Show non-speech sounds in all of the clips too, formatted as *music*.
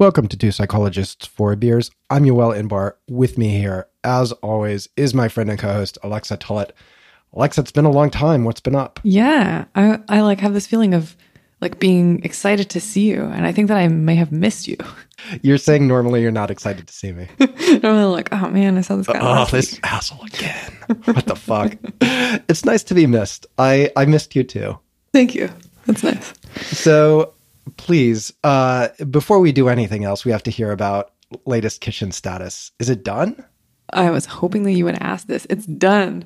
Welcome to Two Psychologists, Four Beers. I'm Yoel Inbar. With me here, as always, is my friend and co-host Alexa Tullett. Alexa, it's been a long time. What's been up? Yeah, I, I like have this feeling of like being excited to see you, and I think that I may have missed you. *laughs* You're saying normally you're not excited to see me. *laughs* normally, like, oh man, I saw this guy. Oh, this week. asshole again. what the fuck? *laughs* It's nice to be missed. I I missed you too. Thank you. That's nice. So please, uh, before we do anything else, we have to hear about latest kitchen status. Is it done? I was hoping that you would ask this. It's done.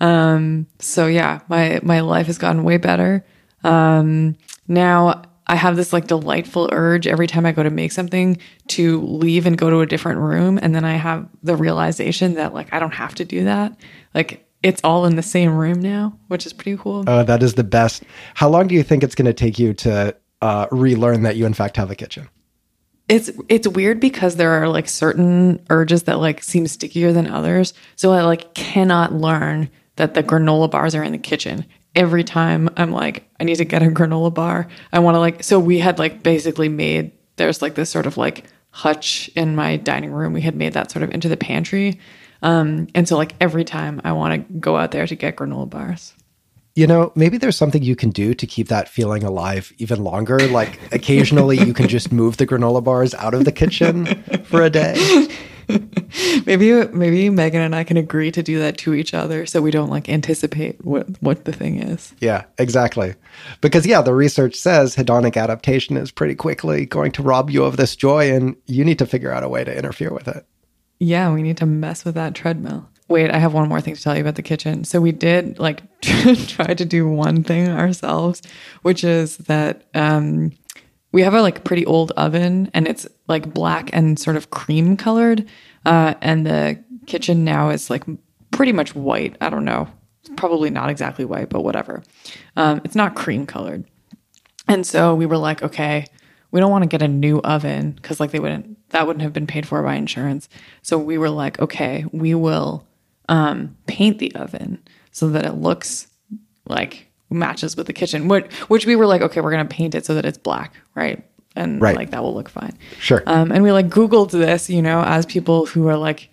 Um, so yeah, my my life has gotten way better. Um, now I have this like delightful urge every time I go to make something to leave and go to a different room, and then I have the realization that like I don't have to do that. Like it's all in the same room now, which is pretty cool. Oh, that is the best. How long do you think it's going to take you to uh, relearn that you in fact have a kitchen? it's it's weird because there are like certain urges that like seem stickier than others. So I like cannot learn that the granola bars are in the kitchen. Every time I'm like, I need to get a granola bar. I want to like so we had like basically made there's like this sort of like hutch in my dining room. We had made that sort of into the pantry. Um, and so like every time I want to go out there to get granola bars. You know, maybe there's something you can do to keep that feeling alive even longer. Like occasionally you can just move the granola bars out of the kitchen for a day. *laughs* Maybe maybe Megan and I can agree to do that to each other so we don't like anticipate what what the thing is. Yeah, exactly. Because, yeah, the research says hedonic adaptation is pretty quickly going to rob you of this joy, and you need to figure out a way to interfere with it. Yeah, we need to mess with that treadmill. Wait, I have one more thing to tell you about the kitchen. So we did like *laughs* try to do one thing ourselves, which is that um, we have a like pretty old oven, and it's like black and sort of cream colored, uh, and the kitchen now is like pretty much white. I don't know, probably not exactly white, but whatever. Um, it's not cream colored. And so we were like, okay, we don't want to get a new oven because like they wouldn't that wouldn't have been paid for by insurance. So we were like, okay, we will um, paint the oven so that it looks like matches with the kitchen. Which which we were like, okay, we're gonna paint it so that it's black, right? And Right. like that will look fine. Sure. Um, and we like Googled this, you know, as people who are like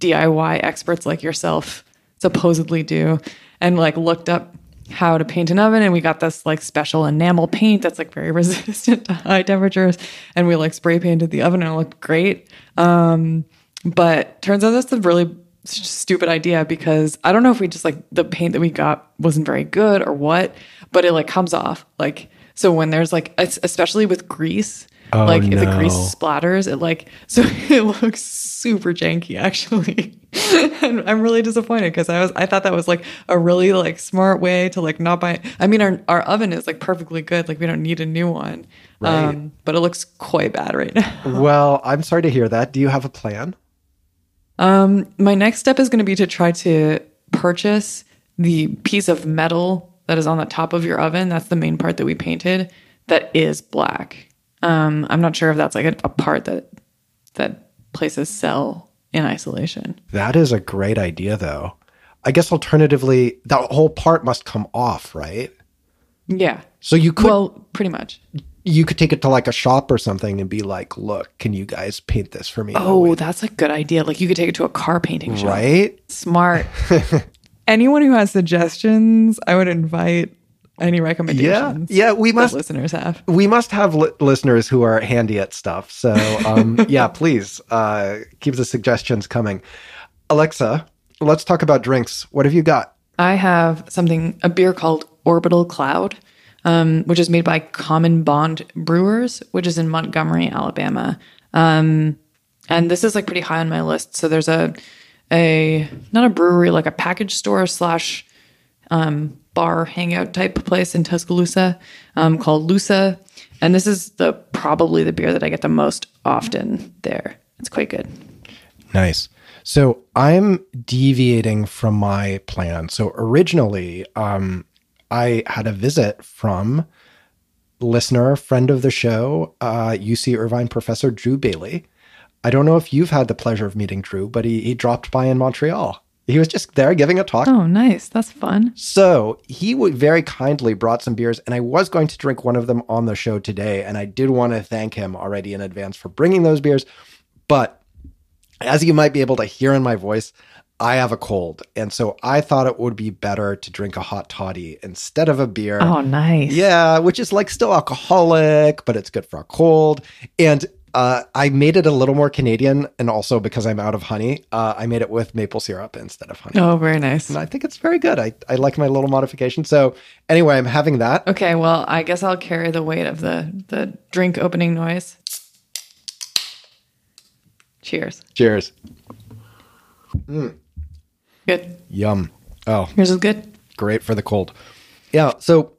DIY experts like yourself supposedly do, and like looked up how to paint an oven. And we got this like special enamel paint that's like very *laughs* resistant to high temperatures. And we like spray painted the oven and it looked great. Um, but turns out that's a really stupid idea because I don't know if we just like the paint that we got wasn't very good or what, but it like comes off. Like, so when there's like, especially with grease, Oh, like if the grease splatters, it like *laughs* so it looks super janky actually. *laughs* and I'm really disappointed because I was I thought that was like a really like smart way to like not buy. I mean, our our oven is like perfectly good. Like we don't need a new one. Right. Um, but it looks quite bad right now. well, I'm sorry to hear that. Do you have a plan? Um, my next step is going to be to try to purchase the piece of metal that is on the top of your oven. That's the main part that we painted. That is black. Um, I'm not sure if that's like a, a part that that places sell in isolation. That is a great idea, though. I guess alternatively, that whole part must come off, right? Yeah. So you could well, pretty much. You could take it to like a shop or something and be like, "Look, can you guys paint this for me?" Oh, that's a good idea. Like you could take it to a car painting shop. right? Smart. *laughs* Anyone who has suggestions, I would invite any recommendations. yeah, yeah we that must- listeners have. We must have li- listeners who are handy at stuff. So, um, *laughs* yeah, please uh, keep the suggestions coming. Alexa, let's talk about drinks. What have you got? I have something, a beer called Orbital Cloud, um, which is made by Common Bond Brewers, which is in Montgomery, Alabama. Um, and this is like pretty high on my list. So there's a, a not a brewery, like a package store slash um, bar hangout type place in Tuscaloosa um, called Lusa. And this is the probably the beer that I get the most often there. It's quite good. Nice. So I'm deviating from my plan. So originally, um, I had a visit from listener, friend of the show, uh, UC Irvine professor Drew Bailey. I don't know if you've had the pleasure of meeting Drew, but he, he dropped by in Montreal He was just there giving a talk. Oh, nice. That's fun. So he very kindly brought some beers, and I was going to drink one of them on the show today. And I did want to thank him already in advance for bringing those beers. But as you might be able to hear in my voice, I have a cold. And so I thought it would be better to drink a hot toddy instead of a beer. Oh, nice. Yeah, which is like still alcoholic, but it's good for a cold. And uh, I made it a little more Canadian, and also because I'm out of honey, uh, I made it with maple syrup instead of honey. Oh, very nice. And I think it's very good. I, I like my little modification. So anyway, I'm having that. Okay, well, I guess I'll carry the weight of the the drink opening noise. Cheers. Cheers. Good. Yum. Oh, Yours is good. great for the cold. Yeah. So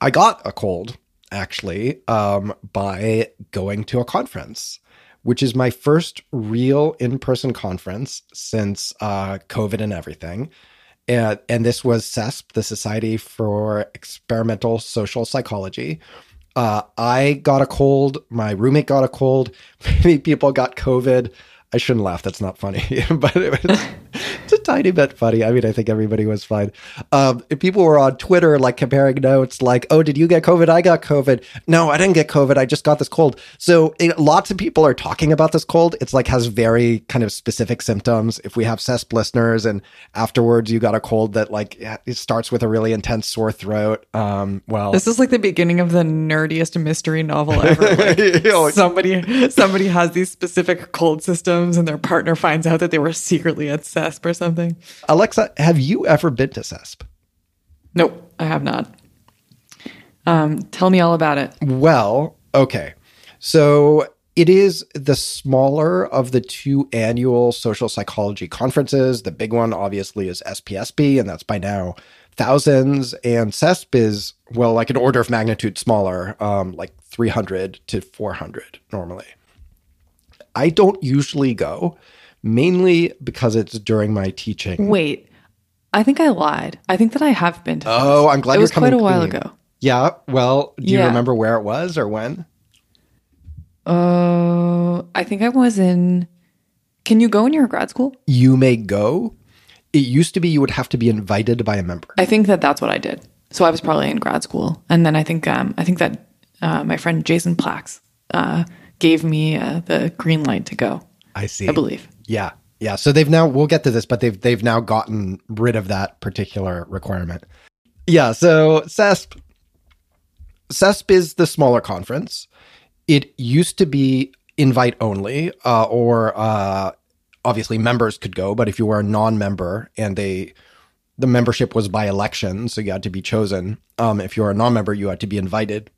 I got a cold actually um, by going to a conference, which is my first real in person conference since uh, COVID and everything. And, and this was SESP, the Society for Experimental Social Psychology. Uh, I got a cold. My roommate got a cold. *laughs* Many people got COVID. I shouldn't laugh. That's not funny, *laughs* but it was it's a tiny bit funny. I mean, I think everybody was fine. Um, people were on Twitter like comparing notes, like, "Oh, did you get COVID? I got COVID. No, I didn't get COVID. I just got this cold." So it, lots of people are talking about this cold. It's like has very kind of specific symptoms. If we have SESP listeners and afterwards you got a cold that like it starts with a really intense sore throat, um, well, This is like the beginning of the nerdiest mystery novel ever. *laughs* Like, You know, somebody somebody has these specific cold systems and their partner finds out that they were secretly at SESP or something. Alexa, have you ever been to SESP? Nope, I have not. Um, tell me all about it. Well, okay. So it is the smaller of the two annual social psychology conferences. The big one, obviously, is SPSP, and that's by now thousands. And SESP is, well, like an order of magnitude smaller, um, like 300 to 400 normally. I don't usually go, mainly because it's during my teaching. Wait, I think I lied. I think that I have been to. Oh, I'm glad it you're was quite a while clean. ago. Yeah. Well, do you Yeah. remember where it was or when? Uh, I think I was in. Can you go in your grad school? you may go. It used to be you would have to be invited by a member. I think that that's what I did. So I was probably in grad school, and then I think um, I think that uh, my friend Jason Plaks uh, gave me uh, the green light to go. I see. I believe. Yeah. Yeah. So they've now we'll get to this, but they've they've now gotten rid of that particular requirement. Yeah, so SESP SESP is the smaller conference. It used to be invite only, uh, or uh, obviously members could go, but if you were a non-member and they the membership was by election, so you had to be chosen. Um, if you were a non-member, you had to be invited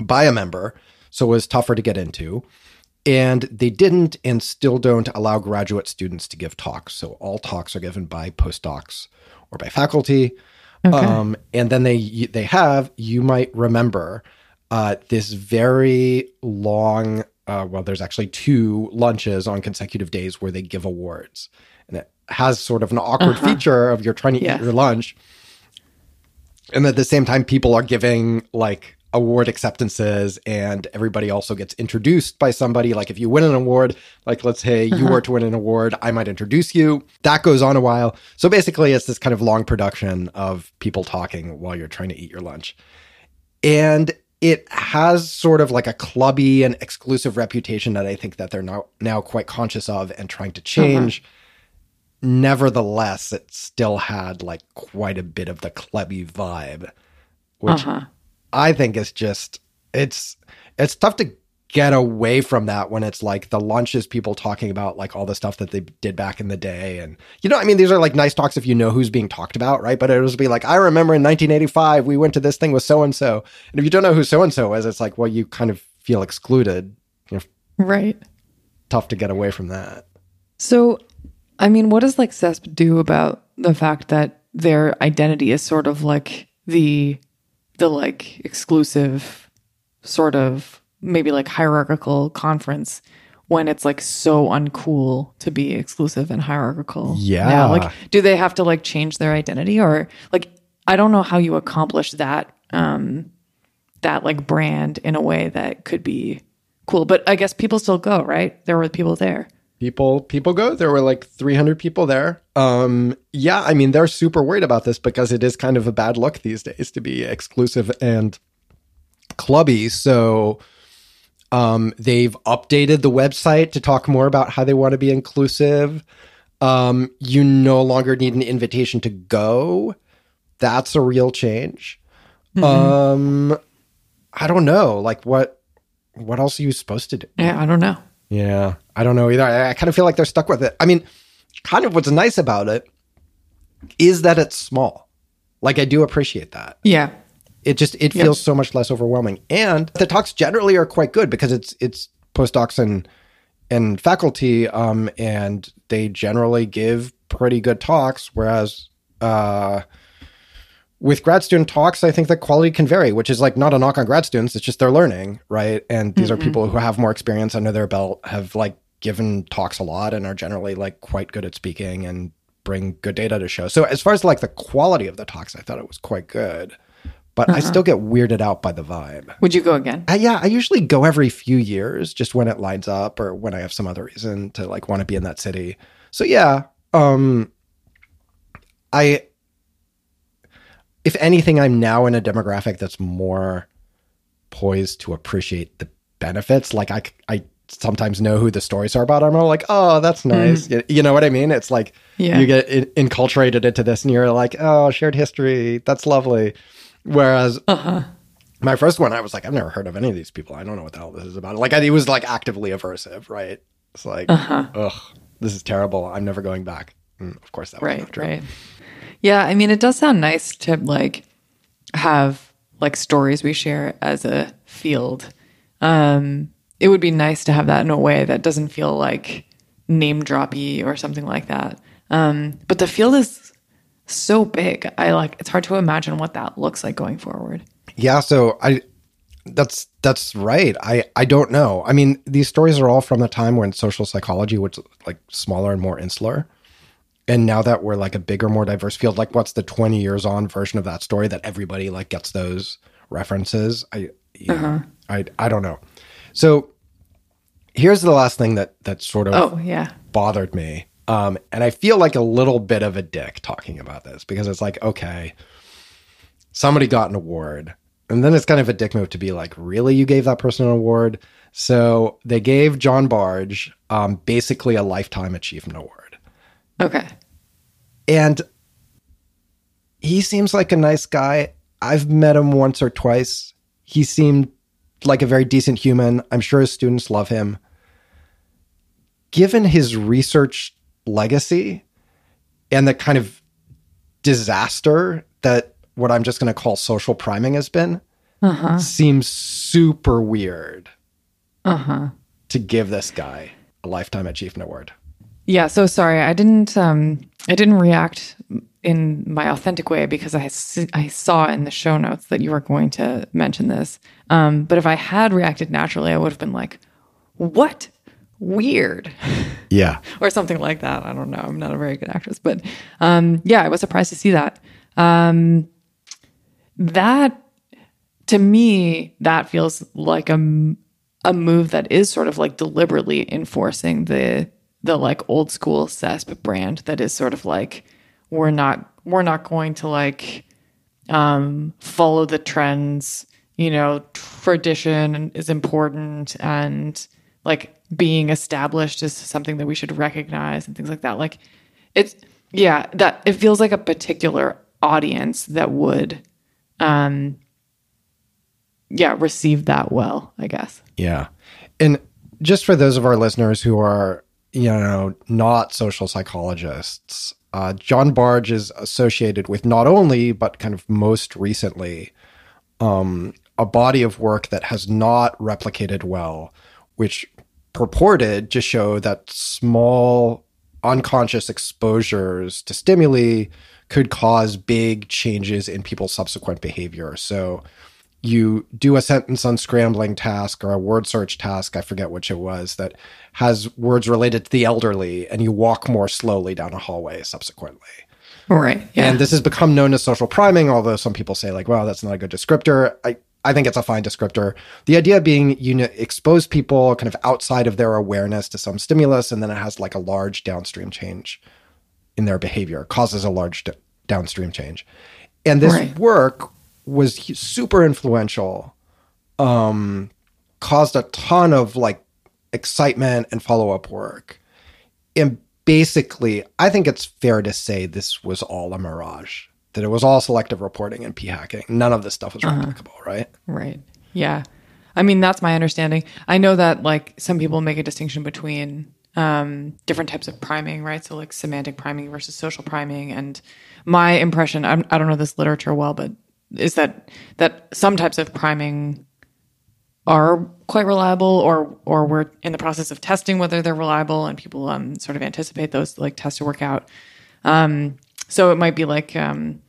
by a member, so it was tougher to get into. And they didn't and still don't allow graduate students to give talks. So all talks are given by postdocs or by faculty. Um, and then they they have you might remember uh, this very long. Uh, well, there's actually two lunches on consecutive days where they give awards, and it has sort of an awkward feature of you're trying to Yeah. eat your lunch, and at the same time, people are giving like award acceptances, and everybody also gets introduced by somebody. Like if you win an award, like let's say you were to win an award, I might introduce you. That goes on a while. So basically, it's this kind of long production of people talking while you're trying to eat your lunch. And it has sort of like a clubby and exclusive reputation that I think that they're now now quite conscious of and trying to change. Nevertheless, it still had like quite a bit of the clubby vibe, which Uh-huh. I think is just it's it's tough to get away from that when it's like the lunches people talking about like all the stuff that they did back in the day. And you know I mean these are like nice talks if you know who's being talked about right? But it was be like I remember in 1985 we went to this thing with so and so and if you don't know who so and so is it's like well you kind of feel excluded. You know Right. tough to get away from that. So, I mean, what does like SESP do about the fact that their identity is sort of like the the like exclusive sort of maybe like hierarchical conference when it's like so uncool to be exclusive and hierarchical. Yeah. now? Like do they have to like change their identity or like I don't know how you accomplish that um that like brand in a way that could be cool, but I guess people still go, right? There were people there. People people go. There were like 300 people there. Um, yeah, I mean they're super worried about this because it is kind of a bad look these days to be exclusive and clubby. So um, they've updated the website to talk more about how they want to be inclusive. Um, you no longer need an invitation to go. That's a real change. Um, I don't know. Like what? What else are you supposed to do? Yeah, I don't know. Yeah, I don't know either. I, I kind of feel like they're stuck with it. I mean, kind of what's nice about it is that it's small. Like I do appreciate that. Yeah. It just it feels so much less overwhelming. And the talks generally are quite good because it's it's postdocs and and faculty um and they generally give pretty good talks whereas uh with grad student talks, I think the quality can vary, which is like not a knock on grad students. It's just they're learning, right? And these are people who have more experience under their belt, have like given talks a lot, and are generally like quite good at speaking and bring good data to show. So as far as like the quality of the talks, I thought it was quite good, but I still get weirded out by the vibe. Would you go again? Uh, yeah, I usually go every few years, just when it lines up or when I have some other reason to like want to be in that city. So yeah, um, I, if anything, I'm now in a demographic that's more poised to appreciate the benefits. Like I, I sometimes know who the stories are about. I'm all like, oh, that's hmm. nice. You, you know what I mean? It's like Yeah. you get in, inculturated into this, and you're like, oh, shared history. That's lovely. Whereas uh-huh. my first one, I was like, I've never heard of any of these people. I don't know what the hell this is about. Like, I, it was like actively aversive, right? It's like, uh-huh. ugh, this is terrible. I'm never going back. And of course, that was not true. right. Yeah, I mean, it does sound nice to like have like stories we share as a field. Um, it would be nice to have that in a way that doesn't feel like name droppy or something like that. Um, but the field is so big. I like it's hard to imagine what that looks like going forward. Yeah, so I that's that's right. I I don't know. I mean, these stories are all from the time when social psychology was like smaller and more insular. And now that we're like a bigger, more diverse field, like what's the 20 years on version of that story that everybody like gets those references? I yeah, I I don't know. So here's the last thing that that sort of Oh yeah, bothered me. Um, and I feel like a little bit of a dick talking about this because it's like, okay, somebody got an award. And then it's kind of a dick move to be like, really? You gave that person an award? So they gave John Bargh um, basically a lifetime achievement award. Okay. And he seems like a nice guy. I've met him once or twice. He seemed like a very decent human. I'm sure his students love him. Given his research legacy and the kind of disaster that what I'm just going to call social priming has been, uh-huh. seems super weird uh-huh. to give this guy a lifetime achievement award. Yeah, so sorry. I didn't um I didn't react in my authentic way because I I saw in the show notes that you were going to mention this. Um but if I had reacted naturally, I would have been like, "What? Weird." *laughs* Yeah. or something like that. I don't know. I'm not a very good actress, but um yeah, I was surprised to see that. Um that to me that feels like a a move that is sort of like deliberately enforcing the the like old school SESP brand that is sort of like we're not we're not going to like um follow the trends you know tradition is important and like being established is something that we should recognize and things like that like it's yeah that it feels like a particular audience that would um yeah receive that well i guess Yeah. And just for those of our listeners who are, you know, not social psychologists, uh, John Bargh is associated with not only, but kind of most recently, um, a body of work that has not replicated well, which purported to show that small unconscious exposures to stimuli could cause big changes in people's subsequent behavior. So you do a sentence unscrambling task or a word search task, I forget which it was, that has words related to the elderly, and you walk more slowly down a hallway subsequently. right yeah And this has become known as social priming, although some people say, like, wow, that's not a good descriptor. I, I think it's a fine descriptor. The idea being you know, expose people kind of outside of their awareness to some stimulus, and then it has like a large downstream change in their behavior, causes a large d- downstream change. And this Right. work was super influential, um, caused a ton of like excitement and follow up work. And basically, I think it's fair to say this was all a mirage, that it was all selective reporting and p hacking. None of this stuff was replicable, right? Right. Yeah. I mean, that's my understanding. I know that like some people make a distinction between um, different types of priming, right? So like semantic priming versus social priming. And my impression, I'm, I don't know this literature well, but is that that some types of priming are quite reliable, or or we're in the process of testing whether they're reliable, and people um, sort of anticipate those like tests to work out. Um, so it might be like um,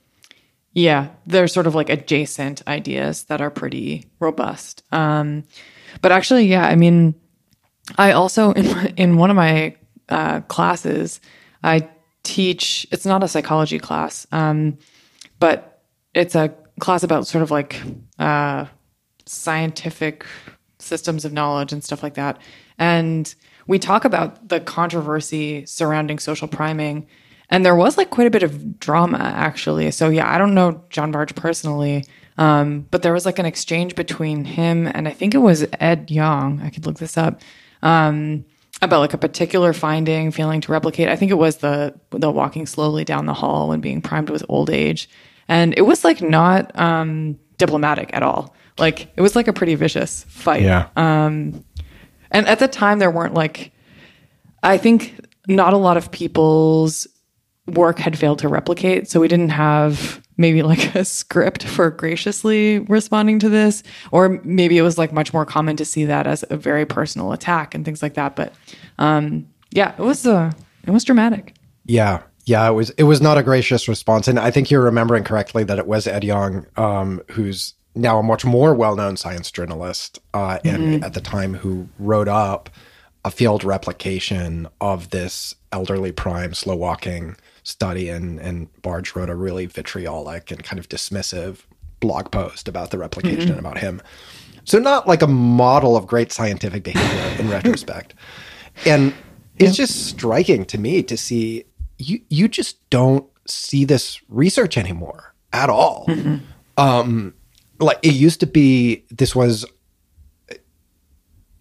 yeah, they're sort of like adjacent ideas that are pretty robust. Um, but actually, yeah, I mean, I also *laughs* in in one of my uh, classes, I teach. It's not a psychology class, um, but it's a class about sort of like uh, scientific systems of knowledge and stuff like that. And we talk about the controversy surrounding social priming. And there was like quite a bit of drama actually. So yeah, I don't know John Bargh personally, um, but there was like an exchange between him and I think it was Ed Yong. I could look this up. Um, about like a particular finding failing to replicate. I think it was the the walking slowly down the hall when being primed with old age, and it was like not um, diplomatic at all. Like it was like a pretty vicious fight. Yeah. And at the time, there weren't like, I think not a lot of people's work had failed to replicate. So we didn't have maybe like *laughs* a script for graciously responding to this. Or maybe it was like much more common to see that as a very personal attack and things like that. But um, yeah, it was, uh, it was dramatic. Yeah. Yeah, it was it was not a gracious response. And I think you're remembering correctly that it was Ed Yong, um, who's now a much more well-known science journalist, uh, and at the time who wrote up a field replication of this elderly prime slow walking study and and Bargh wrote a really vitriolic and kind of dismissive blog post about the replication and about him. So not like a model of great scientific behavior in *laughs* retrospect. And it's just striking to me to see you you just don't see this research anymore at all. Um like it used to be this was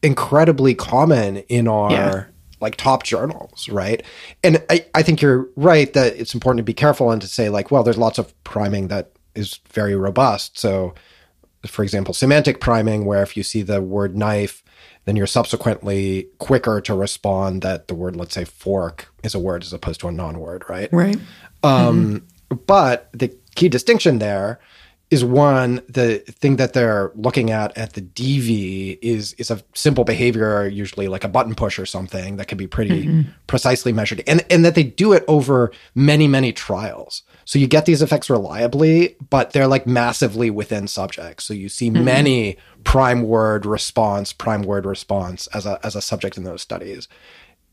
incredibly common in our Yeah. like top journals, right? And I, I think you're right that it's important to be careful and to say like, well, there's lots of priming that is very robust. So for example, semantic priming, where if you see the word knife, then you're subsequently quicker to respond that the word, let's say fork, is a word as opposed to a non-word, right? Right. Um, But the key distinction there is one, the thing that they're looking at at the DV is is a simple behavior, usually like a button push or something that can be pretty mm-hmm. precisely measured, and and that they do it over many many trials. So you get these effects reliably, but they're like massively within subjects. So you see mm-hmm. many prime word response, prime word response as a as a subject in those studies.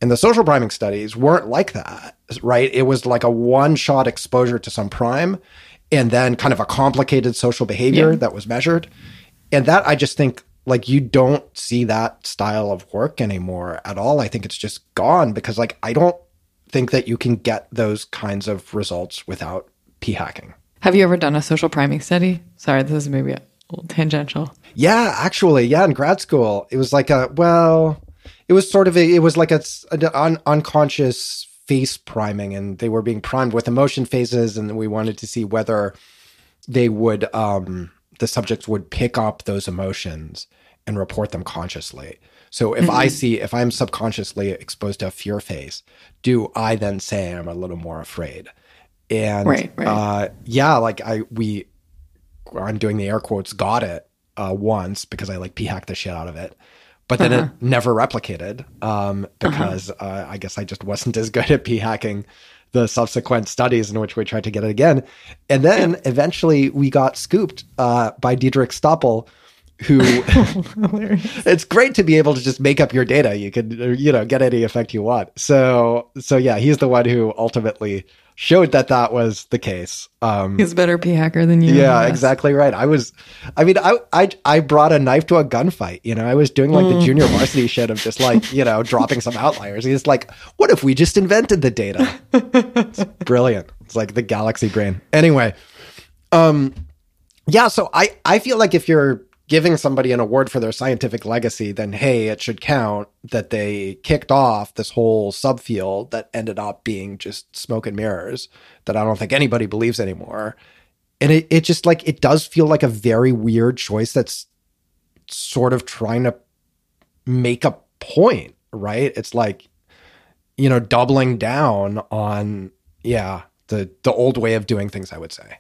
And the social priming studies weren't like that, right? It was like a one shot exposure to some prime and then kind of a complicated social behavior Yeah. that was measured. And that I just think like you don't see that style of work anymore at all. I think it's just gone because like I don't think that you can get those kinds of results without p hacking. Have you ever done a social priming study? Sorry, this is maybe a little tangential. Yeah, actually, yeah, in grad school, it was like a well, it was sort of a, it was like a, an un, unconscious face priming, and they were being primed with emotion phases, and we wanted to see whether they would, um, the subjects would pick up those emotions and report them consciously. So if I see, if I'm subconsciously exposed to a fear face, do I then say I'm a little more afraid? And Right, right. Uh, yeah, like I we I'm doing the air quotes, got it uh, once because I like p hacked the shit out of it. But then Uh-huh. it never replicated um, because uh, I guess I just wasn't as good at p hacking the subsequent studies in which we tried to get it again. And then eventually we got scooped uh, by Diederik Stapel, who *laughs* it's great to be able to just make up your data. You could, uh, you know, get any effect you want. So, so yeah, he's the one who ultimately showed that that was the case. Um, He's a better P hacker than you. yeah, exactly right. I was, I mean, I, I, I brought a knife to a gunfight. You know, I was doing like Mm. the junior varsity shit of just like, you know, dropping some outliers. He's like, what if we just invented the data? It's *laughs* brilliant. It's like the galaxy brain. Anyway, um, yeah. So I, I feel like if you're giving somebody an award for their scientific legacy, then hey, it should count that they kicked off this whole subfield that ended up being just smoke and mirrors that I don't think anybody believes anymore. And it, it just like it does feel like a very weird choice that's sort of trying to make a point, right? It's like, you know, doubling down on yeah, the the old way of doing things, I would say.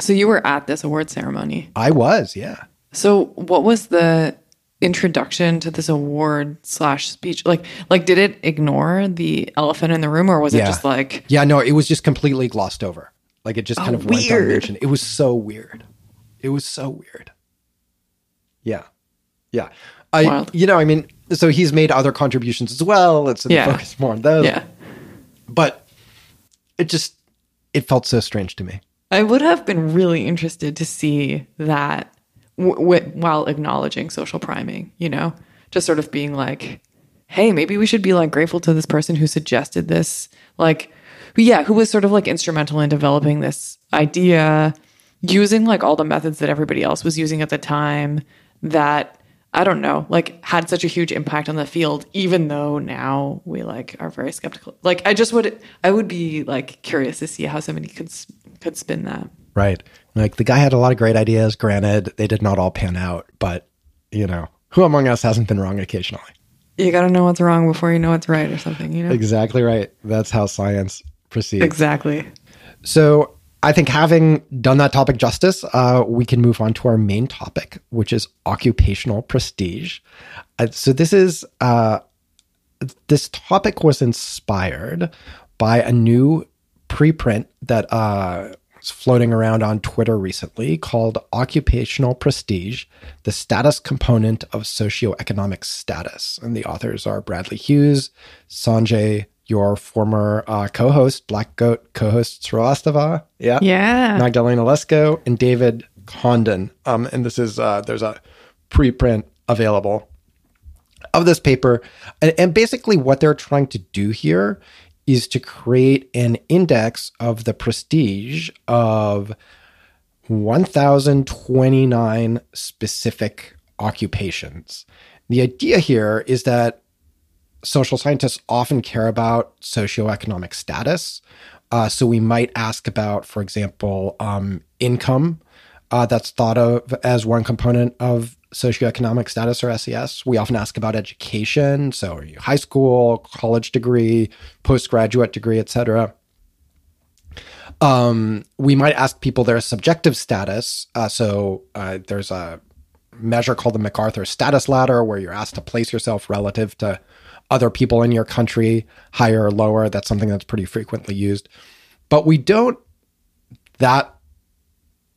So you were at this award ceremony. I was, yeah. So what was the introduction to this award slash speech? Like, like did it ignore the elephant in the room, or was it just like, Yeah, no, it was just completely glossed over. Like it just oh, kind Oh, of went weird. unmentioned. It was so weird. It was so weird. Yeah. Yeah. I Wild. you know, I mean, so he's made other contributions as well. Let's Yeah. focus more on those. yeah? But it just it felt so strange to me. I would have been really interested to see that w- while acknowledging social priming, you know, just sort of being like, hey, maybe we should be like grateful to this person who suggested this, like, yeah, who was sort of like instrumental in developing this idea, using like all the methods that everybody else was using at the time that I don't know, like had such a huge impact on the field, even though now we like are very skeptical. Like I just would, I would be like curious to see how somebody could could spin that. Right. Like the guy had a lot of great ideas. Granted, they did not all pan out, but you know, who among us hasn't been wrong occasionally? You got to know what's wrong before you know what's right, or something. You know Exactly right. That's how science proceeds. exactly. So I think having done that topic justice, uh, we can move on to our main topic, which is occupational prestige. Uh, so this is uh, this topic was inspired by a new preprint that uh, floating around on Twitter recently called "Occupational Prestige: The Status Component of Socioeconomic Status," and the authors are Bradley Hughes, Sanjay your former uh, co-host, Black Goat co-host Srivastava. Yeah. Yeah. Magdalena Leszko and David Condon. Um, and this is uh, there's a preprint available of this paper. And, and basically what they're trying to do here is to create an index of the prestige of 1029 specific occupations. The idea here is that social scientists often care about socioeconomic status. Uh, so we might ask about, for example, um, income. Uh, that's thought of as one component of socioeconomic status or SES. We often ask about education. So are you high school, college degree, postgraduate degree, etc. Um, we might ask people their subjective status. Uh, so uh, there's a measure called the MacArthur Status Ladder where you're asked to place yourself relative to other people in your country, higher or lower. That's something that's pretty frequently used. But we don't that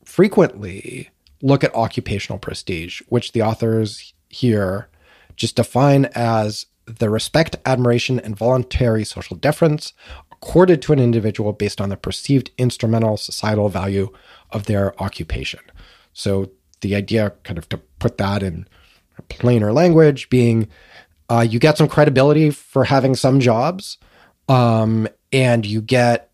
frequently look at occupational prestige, which the authors here just define as the respect, admiration, and voluntary social deference accorded to an individual based on the perceived instrumental societal value of their occupation. So the idea, kind of to put that in plainer language, being uh, you get some credibility for having some jobs, um, and you get,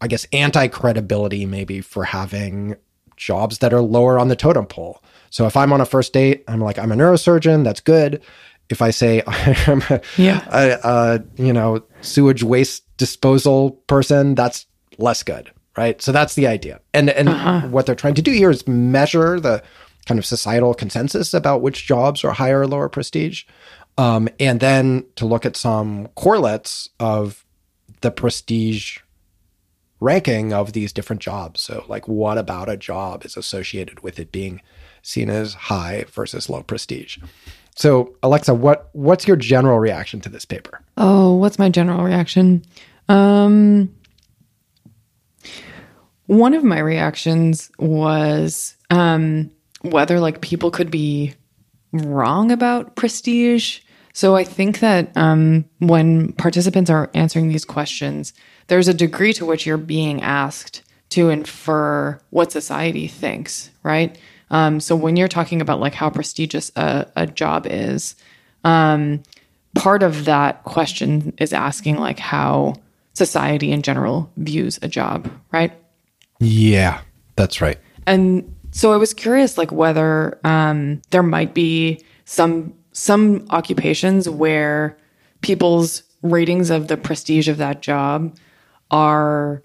I guess, anti credibility maybe for having jobs that are lower on the totem pole. So if I'm on a first date, I'm like, I'm a neurosurgeon, that's good. If I say *laughs* I'm a, Yeah. a, a you know sewage waste disposal person, that's less good, right? So that's the idea. And and what they're trying to do here is measure the kind of societal consensus about which jobs are higher or lower prestige, um, and then to look at some correlates of the prestige ranking of these different jobs. So, like, what about a job is associated with it being seen as high versus low prestige? So, Alexa, what what's your general reaction to this paper? Oh, what's my general reaction? Um, one of my reactions was um, whether like people could be wrong about prestige. So I think that um, when participants are answering these questions, there's a degree to which you're being asked to infer what society thinks, right? Um, so when you're talking about like how prestigious a, a job is, um, part of that question is asking like how society in general views a job, right? Yeah, that's right. And so I was curious, like whether um, there might be some some occupations where people's ratings of the prestige of that job are,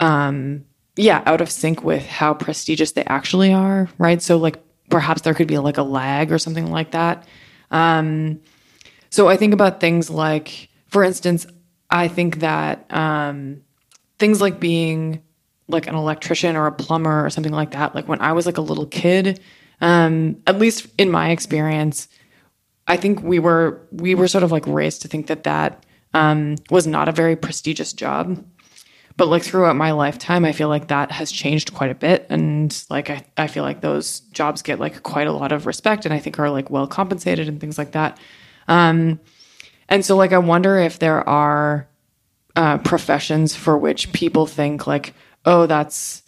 um, yeah, out of sync with how prestigious they actually are, right? So like perhaps there could be like a lag or something like that. Um, so I think about things like, for instance, I think that um, things like being like an electrician or a plumber or something like that. Like when I was like a little kid, um, at least in my experience, I think we were we were sort of like raised to think that that um, was not a very prestigious job. But like throughout my lifetime, I feel like that has changed quite a bit, and like I, I feel like those jobs get like quite a lot of respect, and I think are like well compensated and things like that. Um, and so like I wonder if there are uh, professions for which people think like oh, that's,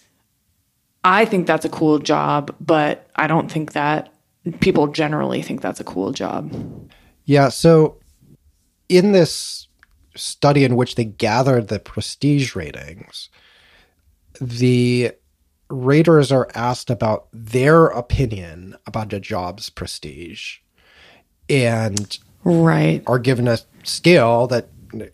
I think that's a cool job, but I don't think that people generally think that's a cool job. Yeah. So in this study in which they gathered the prestige ratings, the raters are asked about their opinion about a job's prestige and right. are given a scale that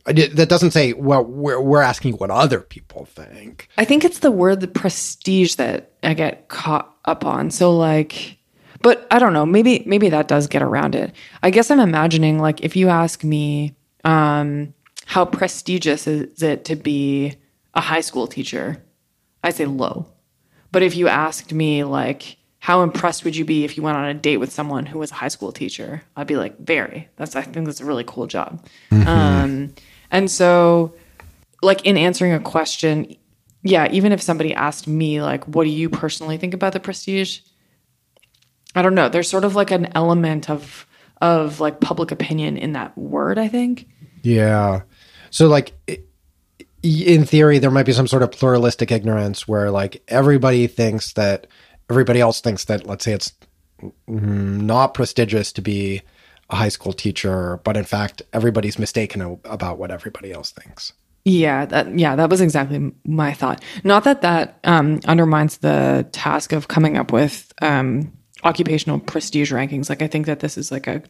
that doesn't say well we're, we're asking what other people think. I think it's the word the prestige that i get caught up on. So like but i don't know. Maybe maybe that does get around it. I guess i'm imagining like if you ask me um, how prestigious is it to be a high school teacher i say low but if you asked me like how impressed would you be if you went on a date with someone who was a high school teacher? I'd be like, very. That's I think that's a really cool job. Mm-hmm. Um, and so, like in answering a question, yeah, even if somebody asked me like, what do you personally think about the prestige? I don't know. There's sort of like an element of of like public opinion in that word. I think. Yeah. So like. in theory, there might be some sort of pluralistic ignorance where, like, everybody thinks that everybody else thinks that let's say it's not prestigious to be a high school teacher, but in fact everybody's mistaken about what everybody else thinks. Yeah, that yeah, that was exactly my thought. Not that that um, undermines the task of coming up with um, occupational prestige rankings. Like I think that this is like a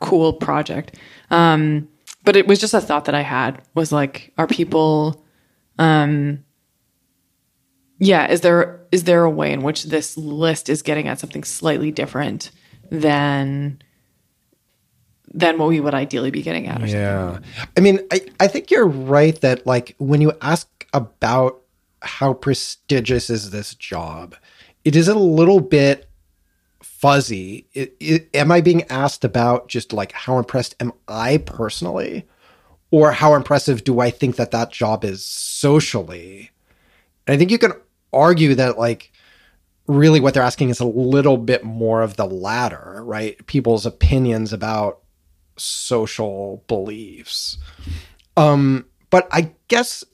cool project, um, but it was just a thought that I had was like, are people um, yeah is there is there a way in which this list is getting at something slightly different than than what we would ideally be getting at yeah. I mean I, I think you're right that like when you ask about how prestigious is this job it is a little bit fuzzy it, it, am i being asked about just like how impressed am i personally or how impressive do i think that that job is socially and i think you can argue that like really what they're asking is a little bit more of the latter, right? People's opinions about social beliefs. Um, but I guess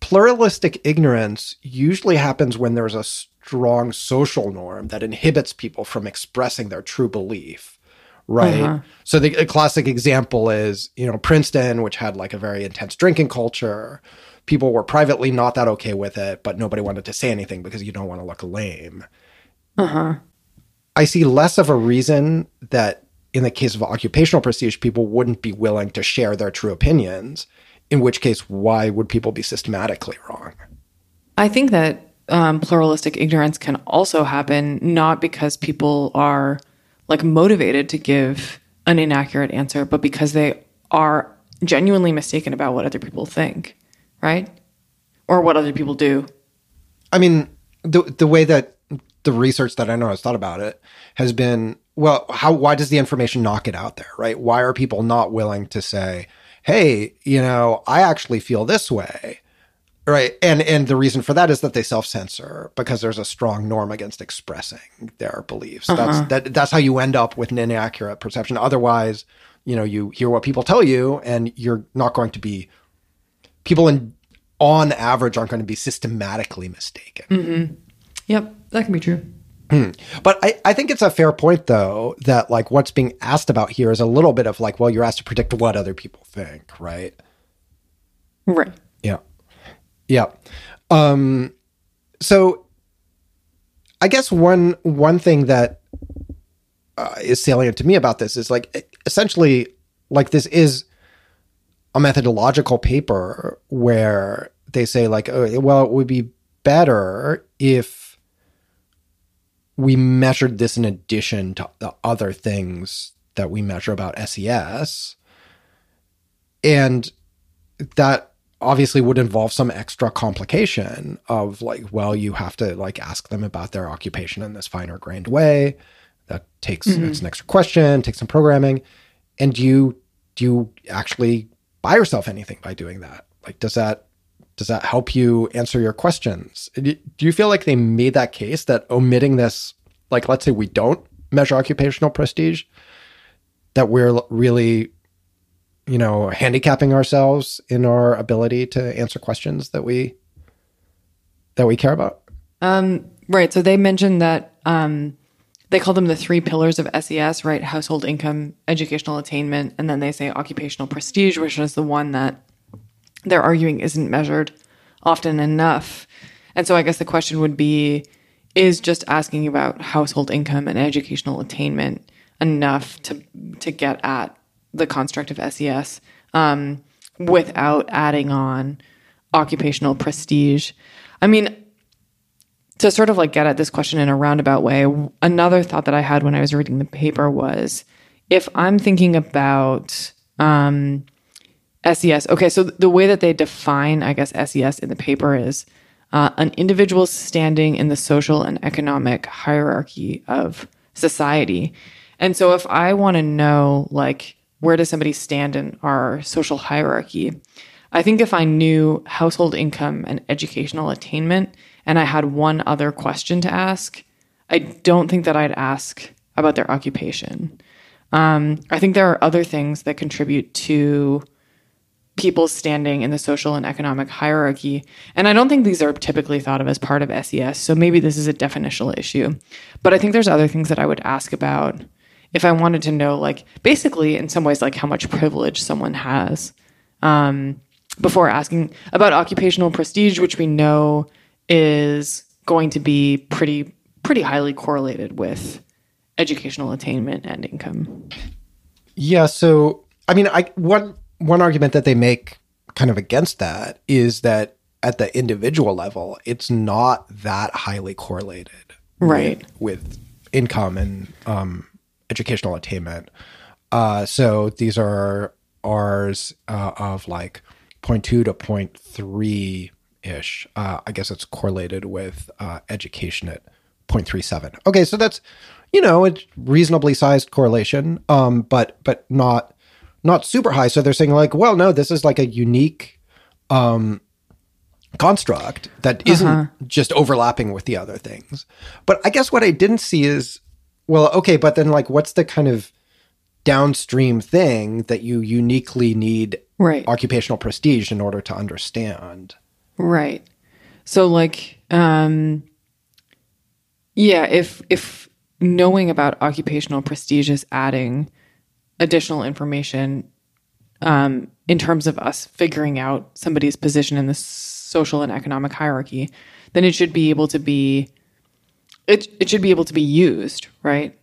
pluralistic ignorance usually happens when there's a strong social norm that inhibits people from expressing their true belief right uh-huh. so the classic example is you know princeton which had like a very intense drinking culture people were privately not that okay with it, but nobody wanted to say anything because you don't want to look lame. Uh huh. I see less of a reason that in the case of occupational prestige, people wouldn't be willing to share their true opinions. In which case, why would people be systematically wrong? I think that um, pluralistic ignorance can also happen not because people are like motivated to give an inaccurate answer, but because they are genuinely mistaken about what other people think right? Or what other people do. I mean, the the way that the research that I know has thought about it has been well, how why does the information not get out there, right? Why are people not willing to say, "Hey, you know, I actually feel this way." Right. And and the reason for that is that they self-censor because there's a strong norm against expressing their beliefs. Uh-huh. That's that that's how you end up with an inaccurate perception. Otherwise, you know, you hear what people tell you and you're not going to be people in on average aren't going to be systematically mistaken. Yep, that can be true. But I, I think it's a fair point though that like what's being asked about here is a little bit of like, well, you're asked to predict what other people think, right? Right. Yeah. Um so I guess one one thing that uh, is salient to me about this is like essentially like this is a methodological paper where they say like oh, well it would be better if we measured this in addition to the other things that we measure about SES and that obviously would involve some extra complication of like well you have to like ask them about their occupation in this finer grained way. That takes mm-hmm. it's an extra question takes some programming. And do you do you actually buy yourself anything by doing that? Like does that does that help you answer your questions? Do you feel like they made that case that omitting this like let's say we don't measure occupational prestige that we're really you know handicapping ourselves in our ability to answer questions that we that we care about Um, right. So they mentioned that um, they call them the three pillars of SES, right? Household income, educational attainment, and then they say occupational prestige, which is the one that they're arguing isn't measured often enough. And so I guess the question would be is just asking about household income and educational attainment enough to to get at the construct of SES um, without adding on occupational prestige? I mean, to sort of like get at this question in a roundabout way, another thought that I had when I was reading the paper was if I'm thinking about um, SES, okay, so the way that they define, I guess, SES in the paper is uh, an individual's standing in the social and economic hierarchy of society. And so if I want to know, like, where does somebody stand in our social hierarchy? I think if I knew household income and educational attainment, and I had one other question to ask, I don't think that I'd ask about their occupation. Um, I think there are other things that contribute to people's standing in the social and economic hierarchy. And I don't think these are typically thought of as part of SES. So maybe this is a definitional issue. But I think there's other things that I would ask about if I wanted to know, like, basically, in some ways, like how much privilege someone has um, before asking about occupational prestige, which we know is going to be pretty pretty highly correlated with educational attainment and income. Yeah. So, I mean, I one one argument that they make kind of against that is that at the individual level, it's not that highly correlated, Right. with, with income and um, educational attainment. Uh, so these are R's uh, of like 0.2 to 0.3 ish. Uh, I guess it's correlated with uh, education at 0.37. Okay, so that's you know a reasonably sized correlation, um, but but not not super high. So they're saying like, well, no, this is like a unique um, construct that isn't just overlapping with the other things. But I guess what I didn't see is, well, okay, but then like, what's the kind of downstream thing that you uniquely need Right. occupational prestige in order to understand? Right. So like um yeah, if if knowing about occupational prestige is adding additional information um in terms of us figuring out somebody's position in the social and economic hierarchy, then it should be able to be it it should be able to be used, right?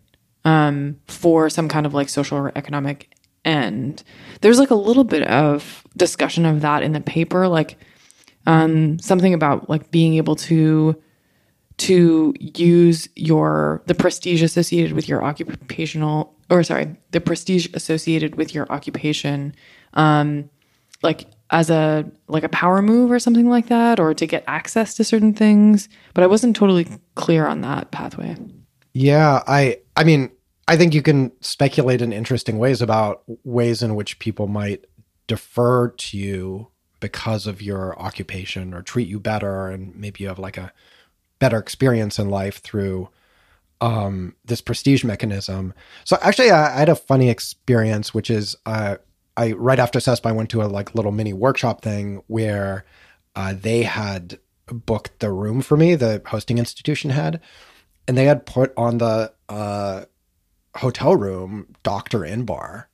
Um for some kind of like social or economic end. There's like a little bit of discussion of that in the paper like um, something about like being able to to use your the prestige associated with your occupational or sorry the prestige associated with your occupation um like as a like a power move or something like that or to get access to certain things but i wasn't totally clear on that pathway Yeah, I I mean, I think you can speculate in interesting ways about ways in which people might defer to you because of your occupation or treat you better and maybe you have like a better experience in life through um, this prestige mechanism. So actually, I, I had a funny experience, which is uh, I right after SESP, I went to a like little mini workshop thing where uh, they had booked the room for me, the hosting institution had, and they had put on the uh, hotel room Doctor Inbar.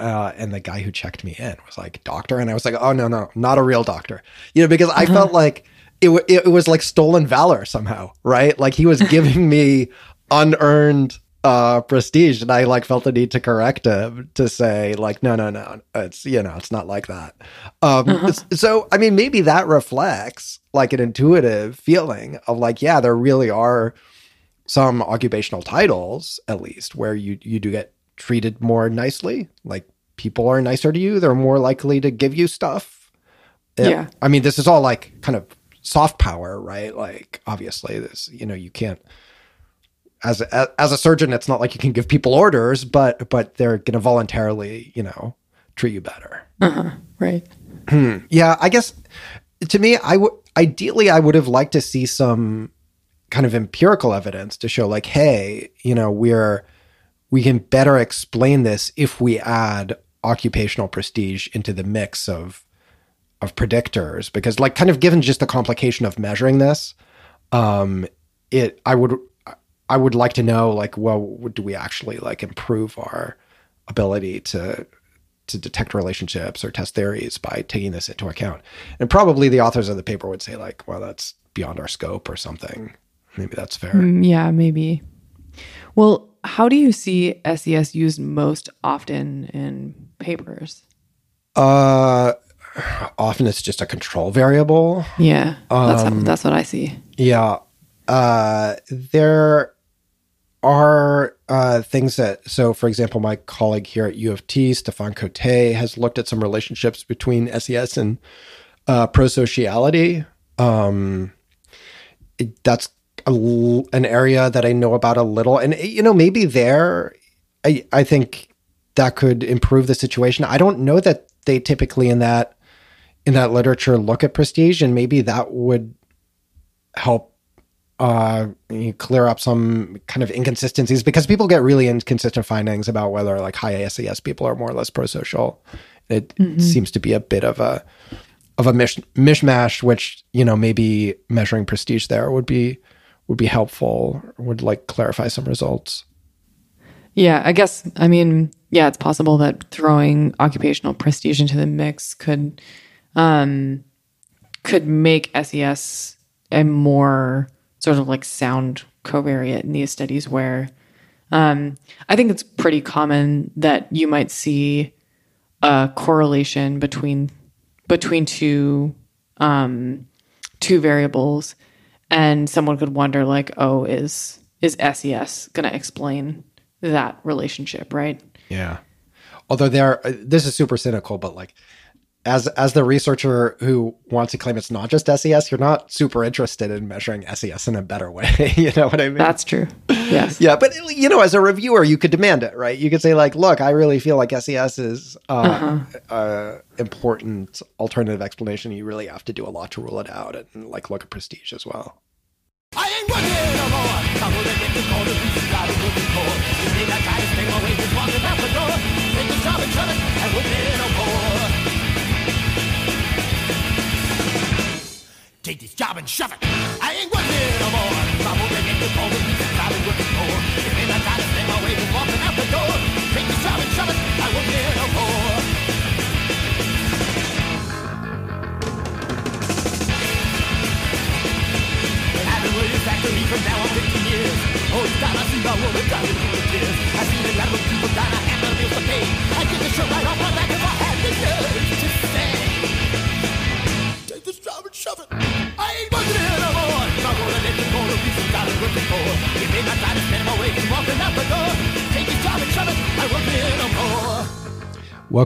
Uh, and the guy who checked me in was like doctor, and I was like, "Oh no, no, not a real doctor," you know, because I felt like it, w- it was like stolen valor somehow, right? Like he was giving me unearned uh prestige and i like felt the need to correct him to say like no no no it's you know it's not like that. Um uh-huh. so i mean maybe that reflects like an intuitive feeling of like yeah there really are some occupational titles at least where you you do get treated more nicely. Like people are nicer to you. They're more likely to give you stuff. Yeah. I mean this is all like kind of soft power right? Like obviously this you know you can't as a, as a surgeon, it's not like you can give people orders, but but they're going to voluntarily, you know, treat you better. Uh-huh. Right. Hmm. yeah, I guess to me, I would ideally I would have liked to see some kind of empirical evidence to show, like, hey, you know, we're we can better explain this if we add occupational prestige into the mix of of predictors because like kind of given just the complication of measuring this um it i would I would like to know, like, well, do we actually like improve our ability to to detect relationships or test theories by taking this into account? And probably the authors of the paper would say, like, well, that's beyond our scope or something. Maybe that's fair. Mm, yeah, maybe. Well, how do you see SES used most often in papers? Uh, often it's just a control variable. Yeah, that's um, how, that's what I see. Yeah, uh, there are uh, things that, so for example, my colleague here at U of T, Stéphane Côté, has looked at some relationships between SES and uh, prosociality. Um, that's a, an area that I know about a little. And, you know, maybe there, I, I think that could improve the situation. I don't know that they typically in that in that literature look at prestige and maybe that would help uh, clear up some kind of inconsistencies because people get really inconsistent findings about whether like high SES people are more or less pro-social. It mm-hmm. seems to be a bit of a of a mish, mishmash, which you know maybe measuring prestige there would be would be helpful. Would like clarify some results. Yeah, I guess I mean yeah, it's possible that throwing occupational prestige into the mix could um could make SES a more sort of like sound covariate in these studies where um, I think it's pretty common that you might see a correlation between between two um, two variables, and someone could wonder like, oh, is is SES going to explain that relationship, right? Yeah. Although there, this is super cynical, but like as as the researcher who wants to claim it's not just SES, you're not super interested in measuring SES in a better *laughs* way. you know what I mean? That's true. Yes. yeah, but you know, as a reviewer, you could demand it, right? You could say like, "Look, I really feel like SES is uh, uh-huh. uh, important alternative explanation. You really have to do a lot to rule it out, and like look at prestige as well."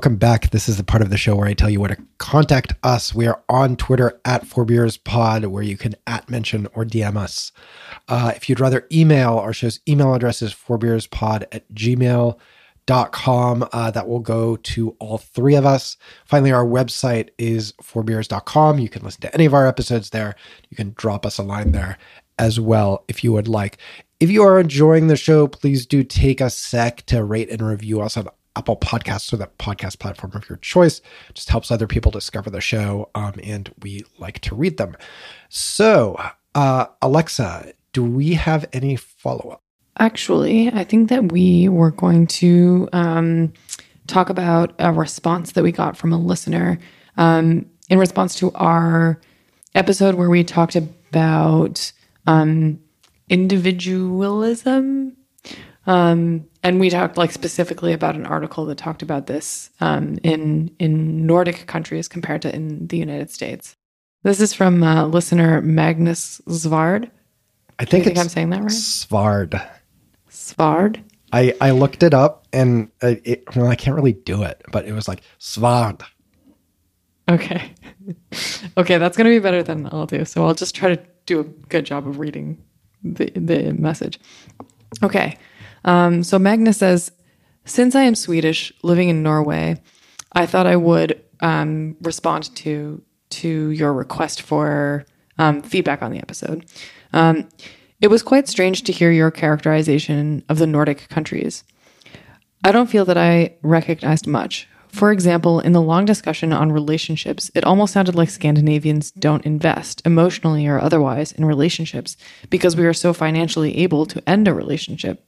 Welcome back. This is the part of the show where I tell you where to contact us. We are on Twitter at FourBeersPod, where you can at mention or DM us. Uh, if you'd rather email, our show's email address is fourbeerspod at gmail.com. Uh, that will go to all three of us. Finally, our website is fourbeers.com. You can listen to any of our episodes there. You can drop us a line there as well if you would like. if you are enjoying the show, please do take a sec to rate and review us on Apple Podcasts or the podcast platform of your choice. Just helps other people discover the show, um, and we like to read them. So, uh, Alexa, do we have any follow up? Actually, I think that we were going to um, talk about a response that we got from a listener um, in response to our episode where we talked about um, individualism. Um, and we talked like specifically about an article that talked about this um, in in Nordic countries compared to in the United States. This is from uh, listener Magnus Svard. I think, think I'm saying that right? Svard. Svard. I, I looked it up and uh, it, well, I can't really do it, but it was like Svard. Okay. *laughs* okay, that's going to be better than I'll do. So I'll just try to do a good job of reading the, the message. Okay. Um, so Magnus says, since I am Swedish, living in Norway, I thought I would um, respond to to your request for um, feedback on the episode. Um, it was quite strange to hear your characterization of the Nordic countries. I don't feel that I recognized much. For example, in the long discussion on relationships, it almost sounded like Scandinavians don't invest, emotionally or otherwise, in relationships because we are so financially able to end a relationship.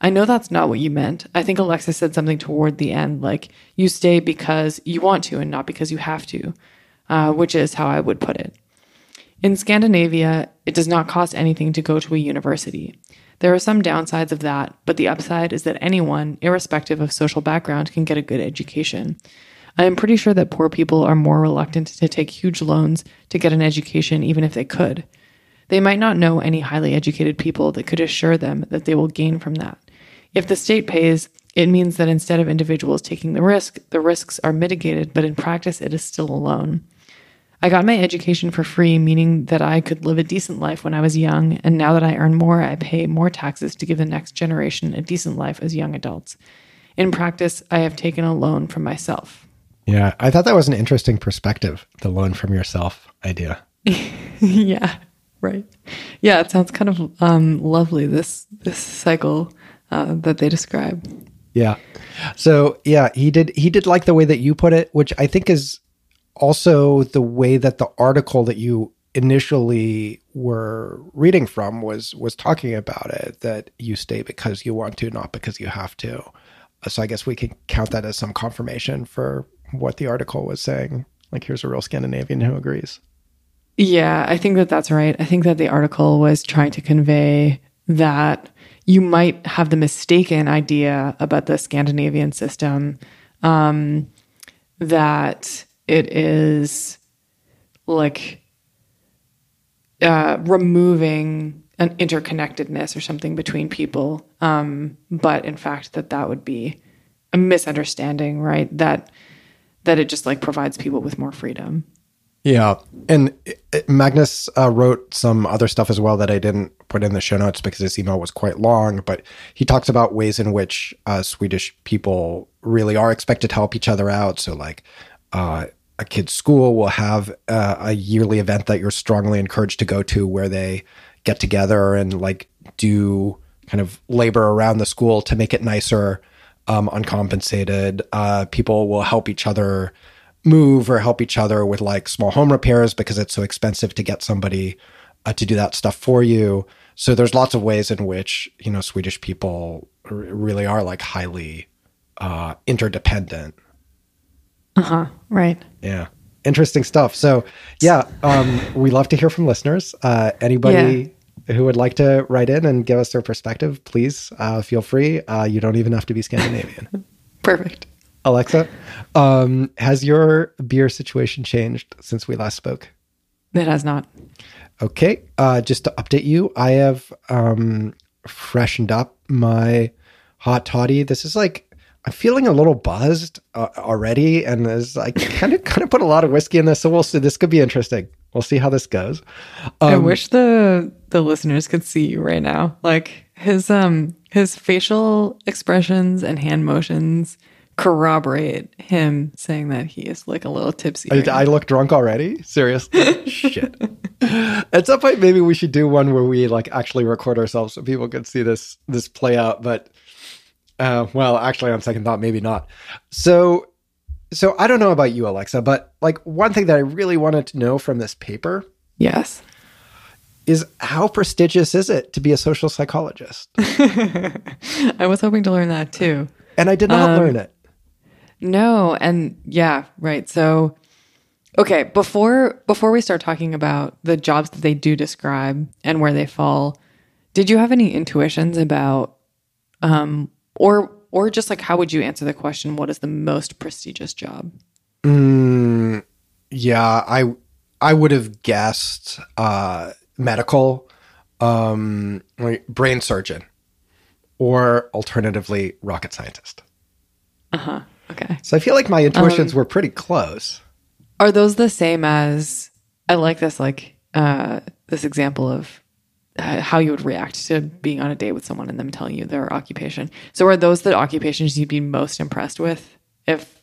I know that's not what you meant. I think Alexa said something toward the end, like, you stay because you want to and not because you have to, uh, which is how I would put it. In Scandinavia, it does not cost anything to go to a university. There are some downsides of that, but the upside is that anyone, irrespective of social background, can get a good education. I am pretty sure that poor people are more reluctant to take huge loans to get an education, even if they could. They might not know any highly educated people that could assure them that they will gain from that. If the state pays, it means that instead of individuals taking the risk, the risks are mitigated, but in practice, it is still a loan. I got my education for free, meaning that I could live a decent life when I was young, and now that I earn more, I pay more taxes to give the next generation a decent life as young adults. In practice, I have taken a loan from myself. Yeah, I thought that was an interesting perspective, the loan from yourself idea. *laughs* yeah, right. Yeah, it sounds kind of um, lovely. This this cycle uh, that they describe. Yeah. So yeah, he did he did like the way that you put it, which I think is also the way that the article that you initially were reading from was was talking about it that you stay because you want to not because you have to so i guess we can count that as some confirmation for what the article was saying like here's a real scandinavian who agrees yeah i think that that's right i think that the article was trying to convey that you might have the mistaken idea about the scandinavian system um, that it is like uh, removing an interconnectedness or something between people. Um, but in fact, that that would be a misunderstanding, right? That that it just like provides people with more freedom. Yeah, and Magnus uh, wrote some other stuff as well that I didn't put in the show notes because his email was quite long. But he talks about ways in which uh, Swedish people really are expected to help each other out. So, like, uh, a kid's school will have uh, a yearly event that you're strongly encouraged to go to where they get together and like do kind of labor around the school to make it nicer um, uncompensated uh, people will help each other move or help each other with like small home repairs because it's so expensive to get somebody uh, to do that stuff for you so there's lots of ways in which you know swedish people r- really are like highly uh, interdependent Uh-huh. Right. yeah. Interesting stuff. So, yeah, um, we love to hear from listeners. Uh, anybody who would like to write in and give us their perspective, please uh, feel free. Uh, you don't even have to be Scandinavian. *laughs* Perfect. Alexa, um, has your beer situation changed since we last spoke? It has not. Okay. Uh, just to update you, I have um, freshened up my hot toddy. This is like I'm feeling a little buzzed uh, already, and there's I kind of *laughs* kind of put a lot of whiskey in this, so we'll see. This could be interesting. We'll see how this goes. I Um, wish the the listeners could see you right now. Like his um his facial expressions and hand motions corroborate him saying that he is like a little tipsy. I, right I look drunk already. Seriously, *laughs* shit. At some point, maybe we should do one where we like actually record ourselves so people can see this this play out. But uh, well, actually, on second thought, maybe not. So, so I don't know about you, Alexa, but like one thing that I really wanted to know from this paper Yes. is how prestigious is it to be a social psychologist? *laughs* I was hoping to learn that too. And I did not Um, learn it. No, and yeah, right. So okay, before before we start talking about the jobs that they do describe and where they fall, did you have any intuitions about um or or just like how would you answer the question what is the most prestigious job? Mm, yeah, I I would have guessed uh, medical, um, like brain surgeon, or alternatively rocket scientist. Uh-huh. Okay. So I feel like my intuitions were pretty close. Are those the same as I like this like uh this example of uh, how you would react to being on a date with someone and them telling you their occupation. So are those the occupations you'd be most impressed with if,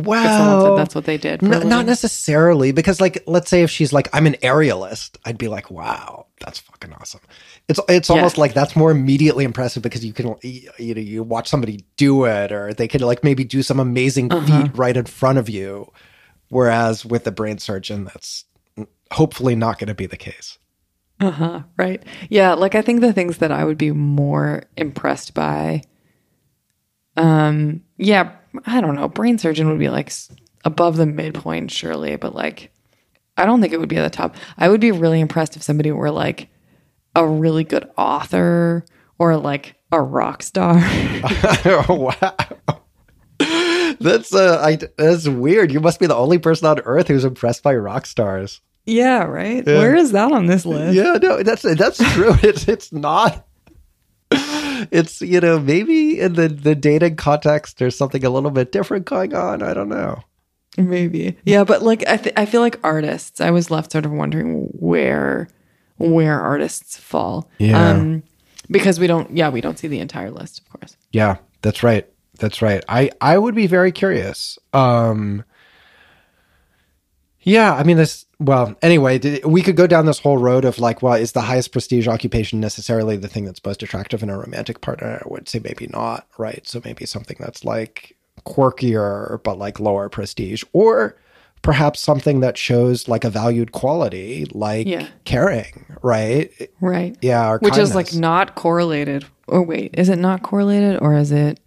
if someone said Well, that's what they did? N- not necessarily because, like, let's say if she's like, "I'm an aerialist," I'd be like, "Wow, that's fucking awesome." It's it's almost Yeah. like that's more immediately impressive because you can you know you watch somebody do it or they could like maybe do some amazing Uh-huh. feat right in front of you. Whereas with the brain surgeon, that's hopefully not going to be the case. Uh-huh. Right. Yeah, like I think the things that I would be more impressed by um yeah, I don't know, brain surgeon would be like above the midpoint surely, but like I don't think it would be at the top. I would be really impressed if somebody were like a really good author or like a rock star. *laughs* *laughs* wow. That's uh, I, that's weird. You must be the only person on Earth who's impressed by rock stars. yeah, right? Where is that on this list? Yeah, no, that's that's true. *laughs* It's it's not. It's you know maybe in the the dating context there's something a little bit different going on. I don't know. Maybe. Yeah, but like I th- I feel like artists, I was left sort of wondering where where artists fall. Yeah. Um because we don't yeah, we don't see the entire list, of course. Yeah, that's right. That's right. I I would be very curious. Um Yeah, I mean this well, anyway, we could go down this whole road of like, well, is the highest prestige occupation necessarily the thing that's most attractive in a romantic partner? I would say maybe not, right? So maybe something that's like quirkier but like lower prestige or perhaps something that shows like a valued quality like Yeah. caring, right? Right. Yeah, Which is like not correlated. Or wait, is it not correlated or is it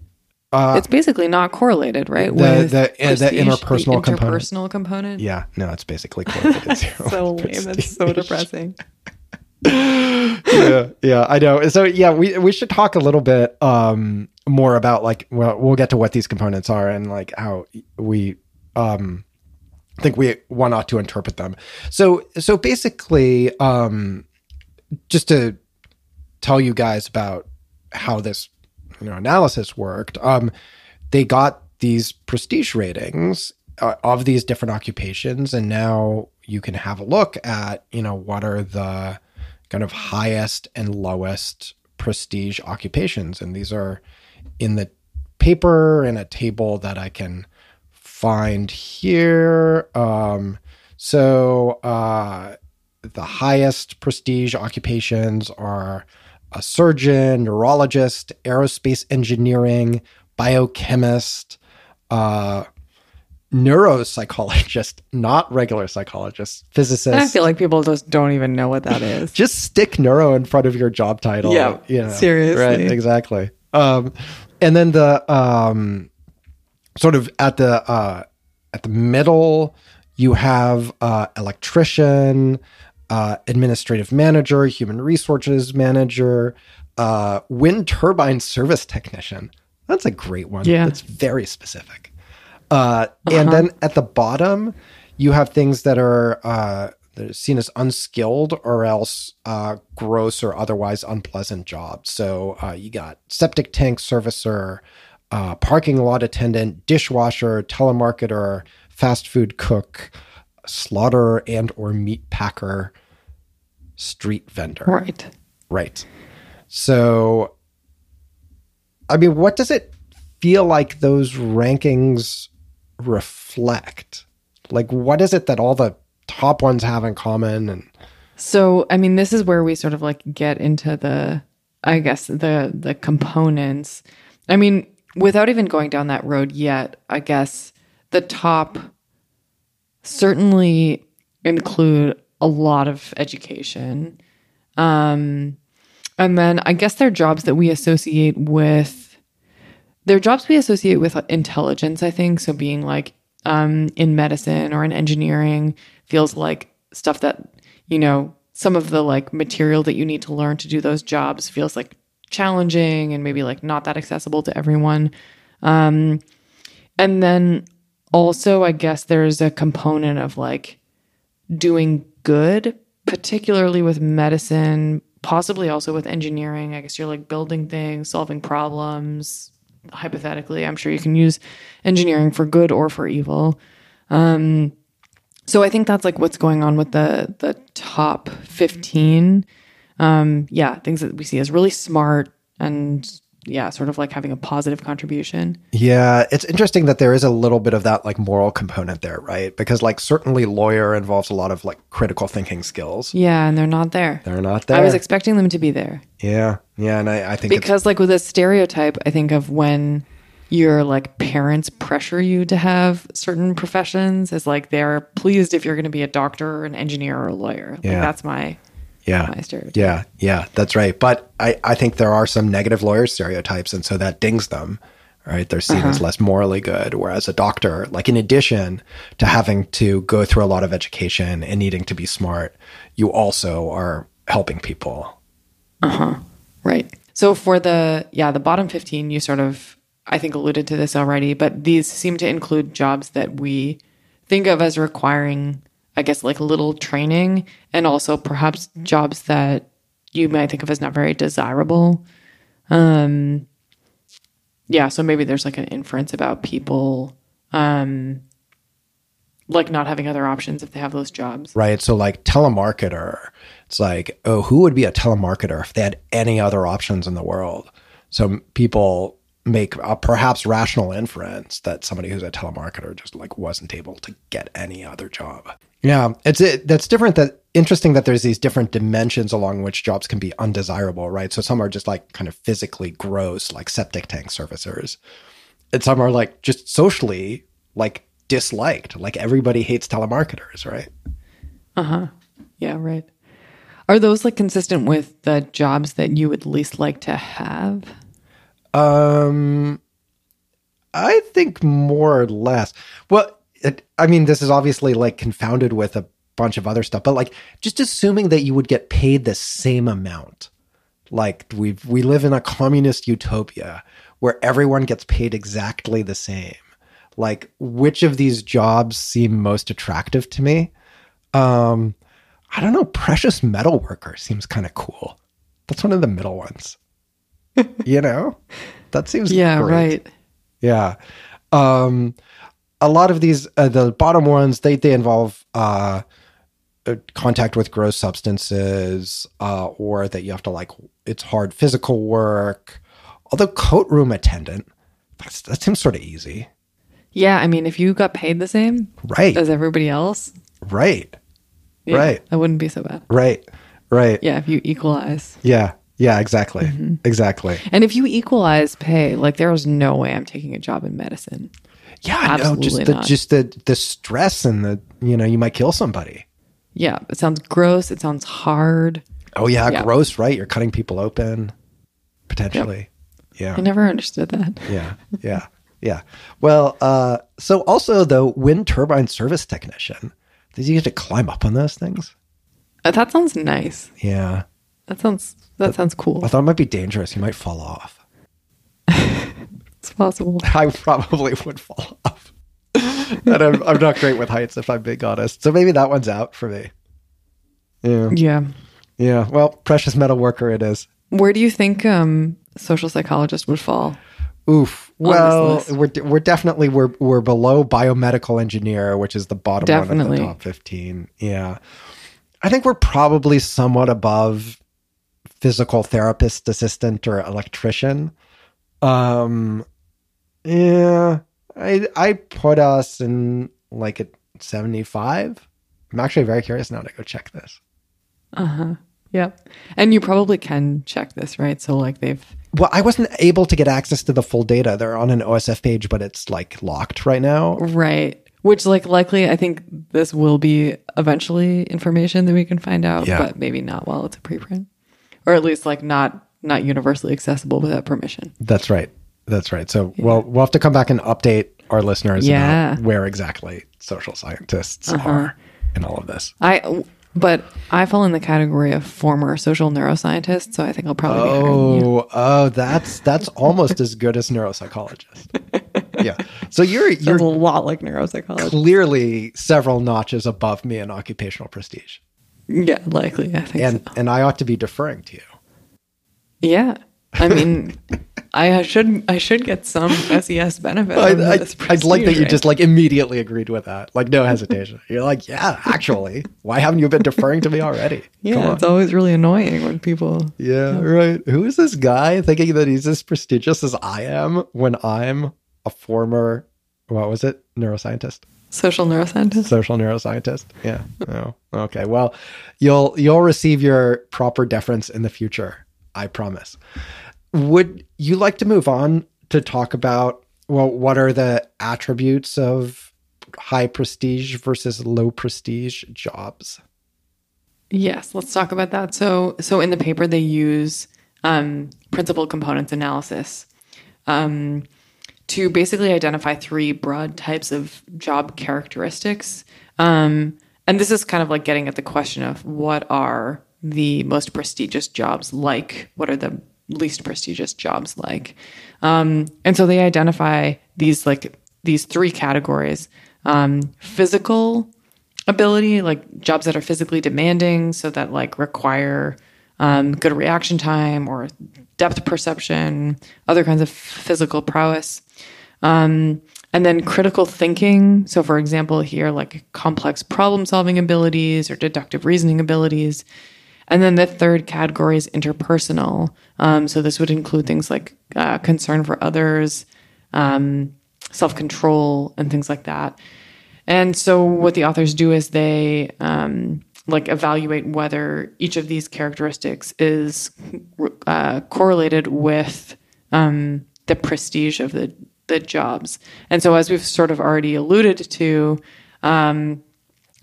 Uh, it's basically not correlated, right? the- with the- uh, the prestige, interpersonal component. interpersonal component. yeah, no, it's basically *laughs* correlated zero. So lame. That's so depressing. *laughs* yeah, yeah, I know. So yeah, we we should talk a little bit um more about like well, we'll get to what these components are and like how we um think we one ought to interpret them. So so basically um just to tell you guys about how this you know analysis worked um they got these prestige ratings uh, of these different occupations and now you can have a look at you know what are the kind of highest and lowest prestige occupations. And these are in the paper in a table that i can find here. Um so uh the highest prestige occupations are a surgeon, neurologist, aerospace engineering, biochemist, uh, neuropsychologist, *laughs* not regular psychologist, physicist. I feel like people just don't even know what that is. *laughs* just stick neuro in front of your job title. Yeah, you know, seriously. Right, exactly. Um, and then the um, sort of at the uh, at the middle, you have uh, electrician, uh, administrative manager, human resources manager, uh, wind turbine service technician. That's a great one. Yeah. That's very specific. Uh, And then at the bottom, you have things that are uh, that are seen as unskilled or else uh, gross or otherwise unpleasant jobs. So uh, you got septic tank servicer, uh, parking lot attendant, dishwasher, telemarketer, fast food cook, slaughter and or meat packer, street vendor. Right. Right. So, I mean, what does it feel like those rankings reflect? Like, what is it that all the top ones have in common and So, I mean, this is where we sort of like get into the, I guess the the components. I mean, without even going down that road yet, I guess the top certainly include a lot of education. Um, and then I guess they're jobs that we associate with, they're jobs we associate with intelligence, I think. So being like um, in medicine or in engineering feels like stuff that, you know, some of the like material that you need to learn to do those jobs feels like challenging and maybe like not that accessible to everyone. Um, and then also, I guess there's a component of like doing good, particularly with medicine, possibly also with engineering. I guess you're like building things, solving problems. Hypothetically, I'm sure you can use engineering for good or for evil. Um, so I think that's like what's going on with the the top 15. Um, yeah, things that we see as really smart and yeah, sort of like having a positive contribution. Yeah, it's interesting that there is a little bit of that like moral component there, right? Because like certainly lawyer involves a lot of like critical thinking skills. Yeah, and they're not there. They're not there. I was expecting them to be there. yeah, yeah, and I, I think it's, Because like with a stereotype, I think of when your like parents pressure you to have certain professions as like they're pleased if you're going to be a doctor or an engineer or a lawyer. Like Yeah. that's my yeah, yeah, yeah, that's right. But I, I think there are some negative lawyer stereotypes, and so that dings them. Right, they're seen as less morally good. Whereas a doctor, like in addition to having to go through a lot of education and needing to be smart, you also are helping people. Uh-huh. Right. So for the yeah, the bottom 15 you sort of I think alluded to this already, but these seem to include jobs that we think of as requiring I guess like little training and also perhaps jobs that you might think of as not very desirable. Um yeah, so maybe there's like an inference about people um like not having other options if they have those jobs. right? So like telemarketer, it's like, oh, who would be a telemarketer if they had any other options in the world? So people make a perhaps rational inference that somebody who's a telemarketer just like wasn't able to get any other job. Yeah, it's it, that's different. That interesting that there's these different dimensions along which jobs can be undesirable, right? So some are just like kind of physically gross, like septic tank servicers, and some are like just socially like disliked, like everybody hates telemarketers, right? Uh-huh. Yeah, right. Are those like consistent with the jobs that you would least like to have? Um, I think more or less. Well, it, I mean, this is obviously like confounded with a bunch of other stuff, but like just assuming that you would get paid the same amount. Like we we live in a communist utopia where everyone gets paid exactly the same. Like which of these jobs seem most attractive to me? Um, I don't know. Precious metal worker seems kind of cool. That's one of the middle ones. *laughs* you know, that seems Yeah, great. right. Yeah. Um, a lot of these, uh, the bottom ones, they, they involve uh, uh, contact with gross substances uh, or that you have to like, it's hard physical work. Although coat room attendant, that's, that seems sort of easy. Yeah, I mean, if you got paid the same Right. as everybody else, Right. yeah, Right. that wouldn't be so bad. Right. Right. Yeah, if you equalize. Yeah. Yeah, exactly. Mm-hmm. Exactly. And if you equalize pay, like there is no way I'm taking a job in medicine. Yeah, I know. Just Absolutely the not. just the the stress and the you know, you might kill somebody. Yeah, it sounds gross. It sounds hard. Oh yeah, Yeah. gross, right? You're cutting people open potentially. Yeah. I never understood that. Yeah. Yeah. Yeah. Well, uh so also though, wind turbine service technician, did you get to climb up on those things? Uh, That sounds nice. Yeah. That sounds that sounds cool. I thought it might be dangerous. You might fall off. *laughs* It's possible. *laughs* I probably would fall off. and I'm, I'm not great with heights, if I'm being honest. So maybe that one's out for me. Yeah. Yeah. Yeah. Well, precious metal worker it is. Where do you think um social psychologist would fall? Oof. Well, we're we're definitely we're we're below biomedical engineer, which is the bottom one of the top fifteen. Yeah, I think we're probably somewhat above physical therapist assistant or electrician. Um, yeah, I I put us in like at seventy five, I'm actually very curious now to go check this. Uh-huh. Yep. And you probably can check this, right? So like they've Well, I wasn't able to get access to the full data. They're on an OSF page, but it's like locked right now. right. Which like likely I think this will be eventually information that we can find out, Yeah. but maybe not while it's a preprint. Or at least like not not universally accessible without permission. That's right. That's right. So we'll we'll have to come back and update our listeners Yeah. Uh-huh. about where exactly social scientists are in all of this. I but I fall in the category of former social neuroscientist, so I think I'll probably be you. Oh, oh, that's that's almost as good as neuropsychologist. *laughs* Yeah. So you're you're a lot like neuropsychologist. clearly several notches above me in occupational prestige, Yeah, likely. I think and so. and I ought to be deferring to you. Yeah. I mean, *laughs* I should I should get some SES benefit. I, I, I'd like that you just like immediately agreed with that, like no hesitation. *laughs* You're like, yeah, actually, why haven't you been deferring to me already? *laughs* Yeah, it's always really annoying when people. Yeah, right. Who is this guy thinking that he's as prestigious as I am when I'm a former, what was it, neuroscientist, Social neuroscientist. social neuroscientist? Yeah. *laughs* Oh, okay. Well, you'll you'll receive your proper deference in the future. I promise. Would you like to move on to talk about well, what are the attributes of high prestige versus low prestige jobs? Yes, let's talk about that. So, so in the paper they use um, principal components analysis um, to basically identify three broad types of job characteristics. Um, and this is kind of like getting at the question of what are the most prestigious jobs like? What are the least prestigious jobs like? Um, and so they identify these like these three categories: um, physical ability, like jobs that are physically demanding, so that like require um, good reaction time or depth perception, other kinds of physical prowess. Um, and then critical thinking. So, for example, here, like complex problem solving abilities or deductive reasoning abilities. And then the third category is interpersonal. Um, so, this would include things like uh, concern for others, um, self control, and things like that. And so what the authors do is they um, like evaluate whether each of these characteristics is uh, correlated with um, the prestige of the the jobs. And so as we've sort of already alluded to, um,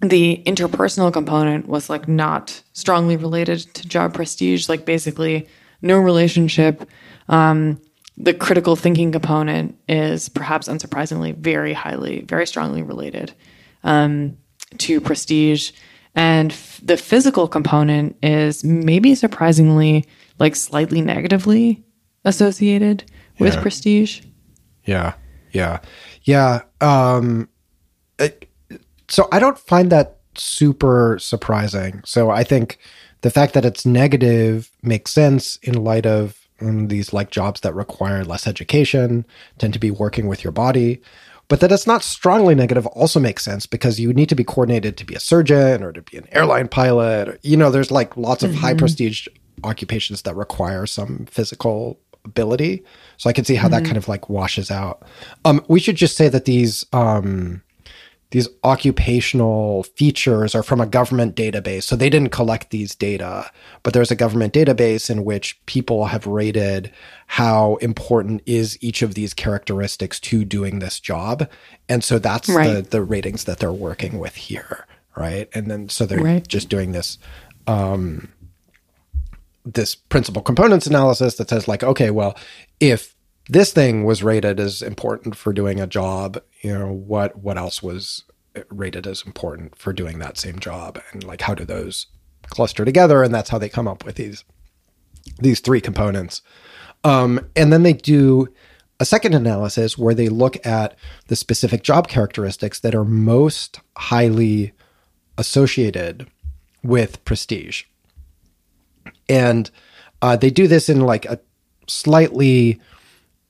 the interpersonal component was like not strongly related to job prestige, like basically no relationship. Um, the critical thinking component is perhaps unsurprisingly very highly, very strongly related um, to prestige. And f- the physical component is maybe surprisingly like slightly negatively associated with Yeah. prestige. Yeah. Yeah. Yeah. Um it- so I don't find that super surprising. So I think the fact that it's negative makes sense in light of um, these like jobs that require less education, tend to be working with your body. But that it's not strongly negative also makes sense because you need to be coordinated to be a surgeon or to be an airline pilot. Or, you know, there's like lots of high prestige occupations that require some physical ability. So I can see how that kind of like washes out. Um, we should just say that these um, these occupational features are from a government database. So they didn't collect these data, but there's a government database in which people have rated how important is each of these characteristics to doing this job. And so that's the, the ratings that they're working with here. Right. And then so they're Right. just doing this um, this principal components analysis that says like okay well if this thing was rated as important for doing a job you know what what else was rated as important for doing that same job? And like how do those cluster together? And that's how they come up with these these three components. Um, and then they do a second analysis where they look at the specific job characteristics that are most highly associated with prestige and uh, they do this in like a slightly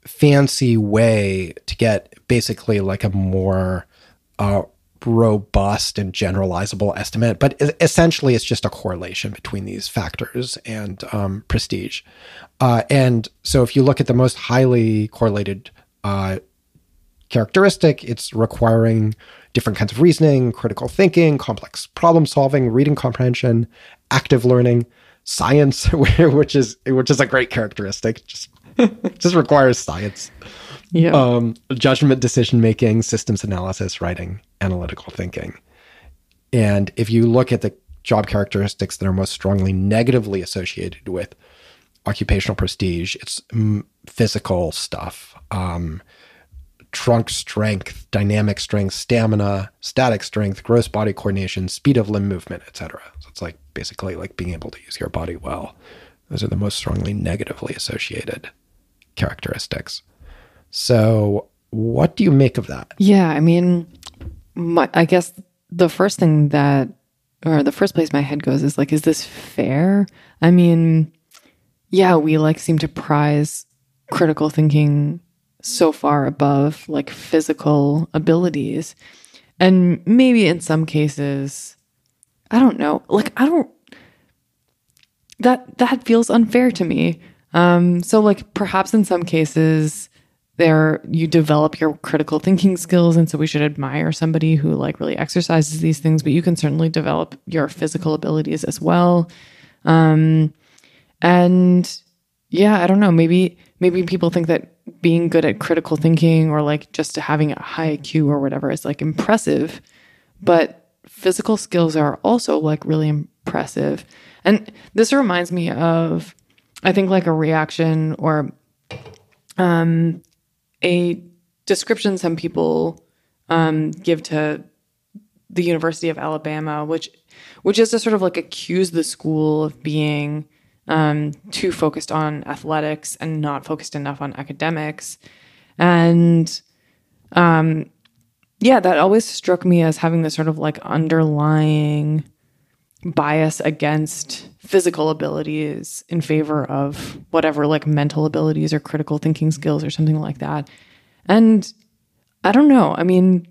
fancy way to get basically like a more uh, robust and generalizable estimate but essentially it's just a correlation between these factors and um, prestige. Uh, and so if you look at the most highly correlated uh, characteristic it's requiring different kinds of reasoning, critical thinking, complex problem solving, reading comprehension, active learning, science, *laughs* which is which is a great characteristic. Just *laughs* just requires science. Yeah. Um, judgment, decision making, systems analysis, writing, analytical thinking. And if you look at the job characteristics that are most strongly negatively associated with occupational prestige, it's mm, physical stuff, um, trunk strength, dynamic strength, stamina, static strength, gross body coordination, speed of limb movement, etc. So it's like basically like being able to use your body well. Those are the most strongly negatively associated characteristics. So, what do you make of that? Yeah, I mean, my, I guess the first thing that, or the first place my head goes is like, is this fair? I mean, yeah, we like seem to prize critical thinking so far above like physical abilities. And maybe in some cases, I don't know, like, I don't, that, that feels unfair to me. Um, so like perhaps in some cases, there you develop your critical thinking skills and so we should admire somebody who like really exercises these things but you can certainly develop your physical abilities as well um and yeah i don't know maybe maybe people think that being good at critical thinking or like just having a high IQ or whatever is like impressive but physical skills are also like really impressive. And this reminds me of i think like a reaction or um a description some people um, give to the University of Alabama, which which is to sort of like accuse the school of being um, too focused on athletics and not focused enough on academics, and um, yeah, that always struck me as having this sort of like underlying bias against physical abilities in favor of whatever like mental abilities or critical thinking skills or something like that. And I don't know. I mean,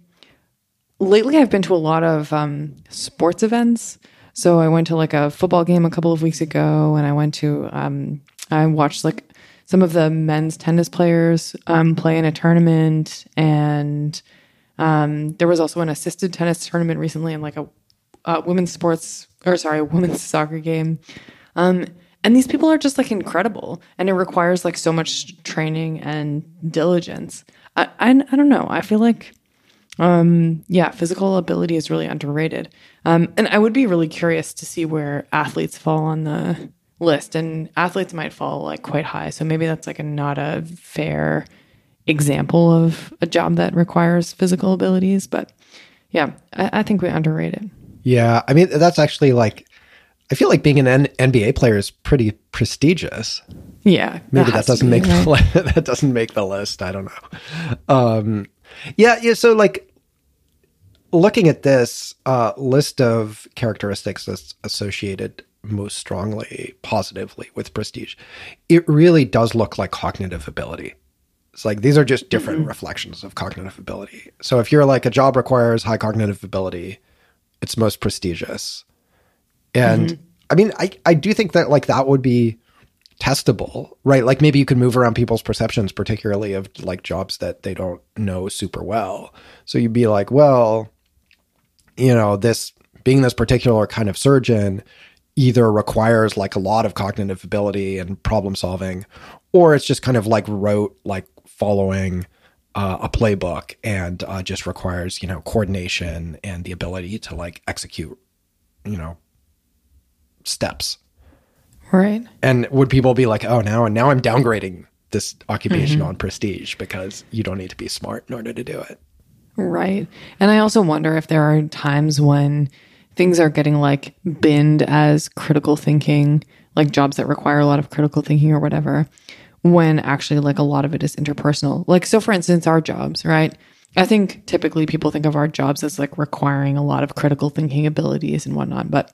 lately I've been to a lot of um, sports events. So I went to like a football game a couple of weeks ago, and I went to um, I watched like some of the men's tennis players um, play in a tournament, and um, there was also an assisted tennis tournament recently, and like a uh, women's sports or sorry, a women's *laughs* soccer game. Um, and these people are just like incredible, and it requires like so much training and diligence. I, I, I don't know. I feel like, um, yeah, physical ability is really underrated. Um, and I would be really curious to see where athletes fall on the list, and athletes might fall like quite high. So maybe that's like a not a fair example of a job that requires physical abilities. But yeah, I, I think we underrate it. Yeah, I mean that's actually like I feel like being an N- NBA player is pretty prestigious. Yeah, maybe that doesn't be, make right? the, *laughs* that doesn't make the list. I don't know. Um, yeah, yeah. So like looking at this uh, list of characteristics that's associated most strongly positively with prestige, it really does look like cognitive ability. It's like these are just different mm-hmm. reflections of cognitive ability. So if you're like a job requires high cognitive ability, it's most prestigious. And mm-hmm. I mean, I, I do think that like that would be testable, right? Like maybe you could move around people's perceptions, particularly of like jobs that they don't know super well. So you'd be like, well, you know, this being this particular kind of surgeon either requires like a lot of cognitive ability and problem solving, or it's just kind of like rote, like following uh, a playbook and uh, just requires you know coordination and the ability to like execute you know steps. Right. And would people be like oh now and now i'm downgrading this occupation mm-hmm. on prestige because you don't need to be smart in order to do it right and i also wonder if there are times when things are getting like binned as critical thinking like jobs that require a lot of critical thinking or whatever when actually like a lot of it is interpersonal. Like so for instance our jobs, right? I think typically people think of our jobs as like requiring a lot of critical thinking abilities and whatnot, but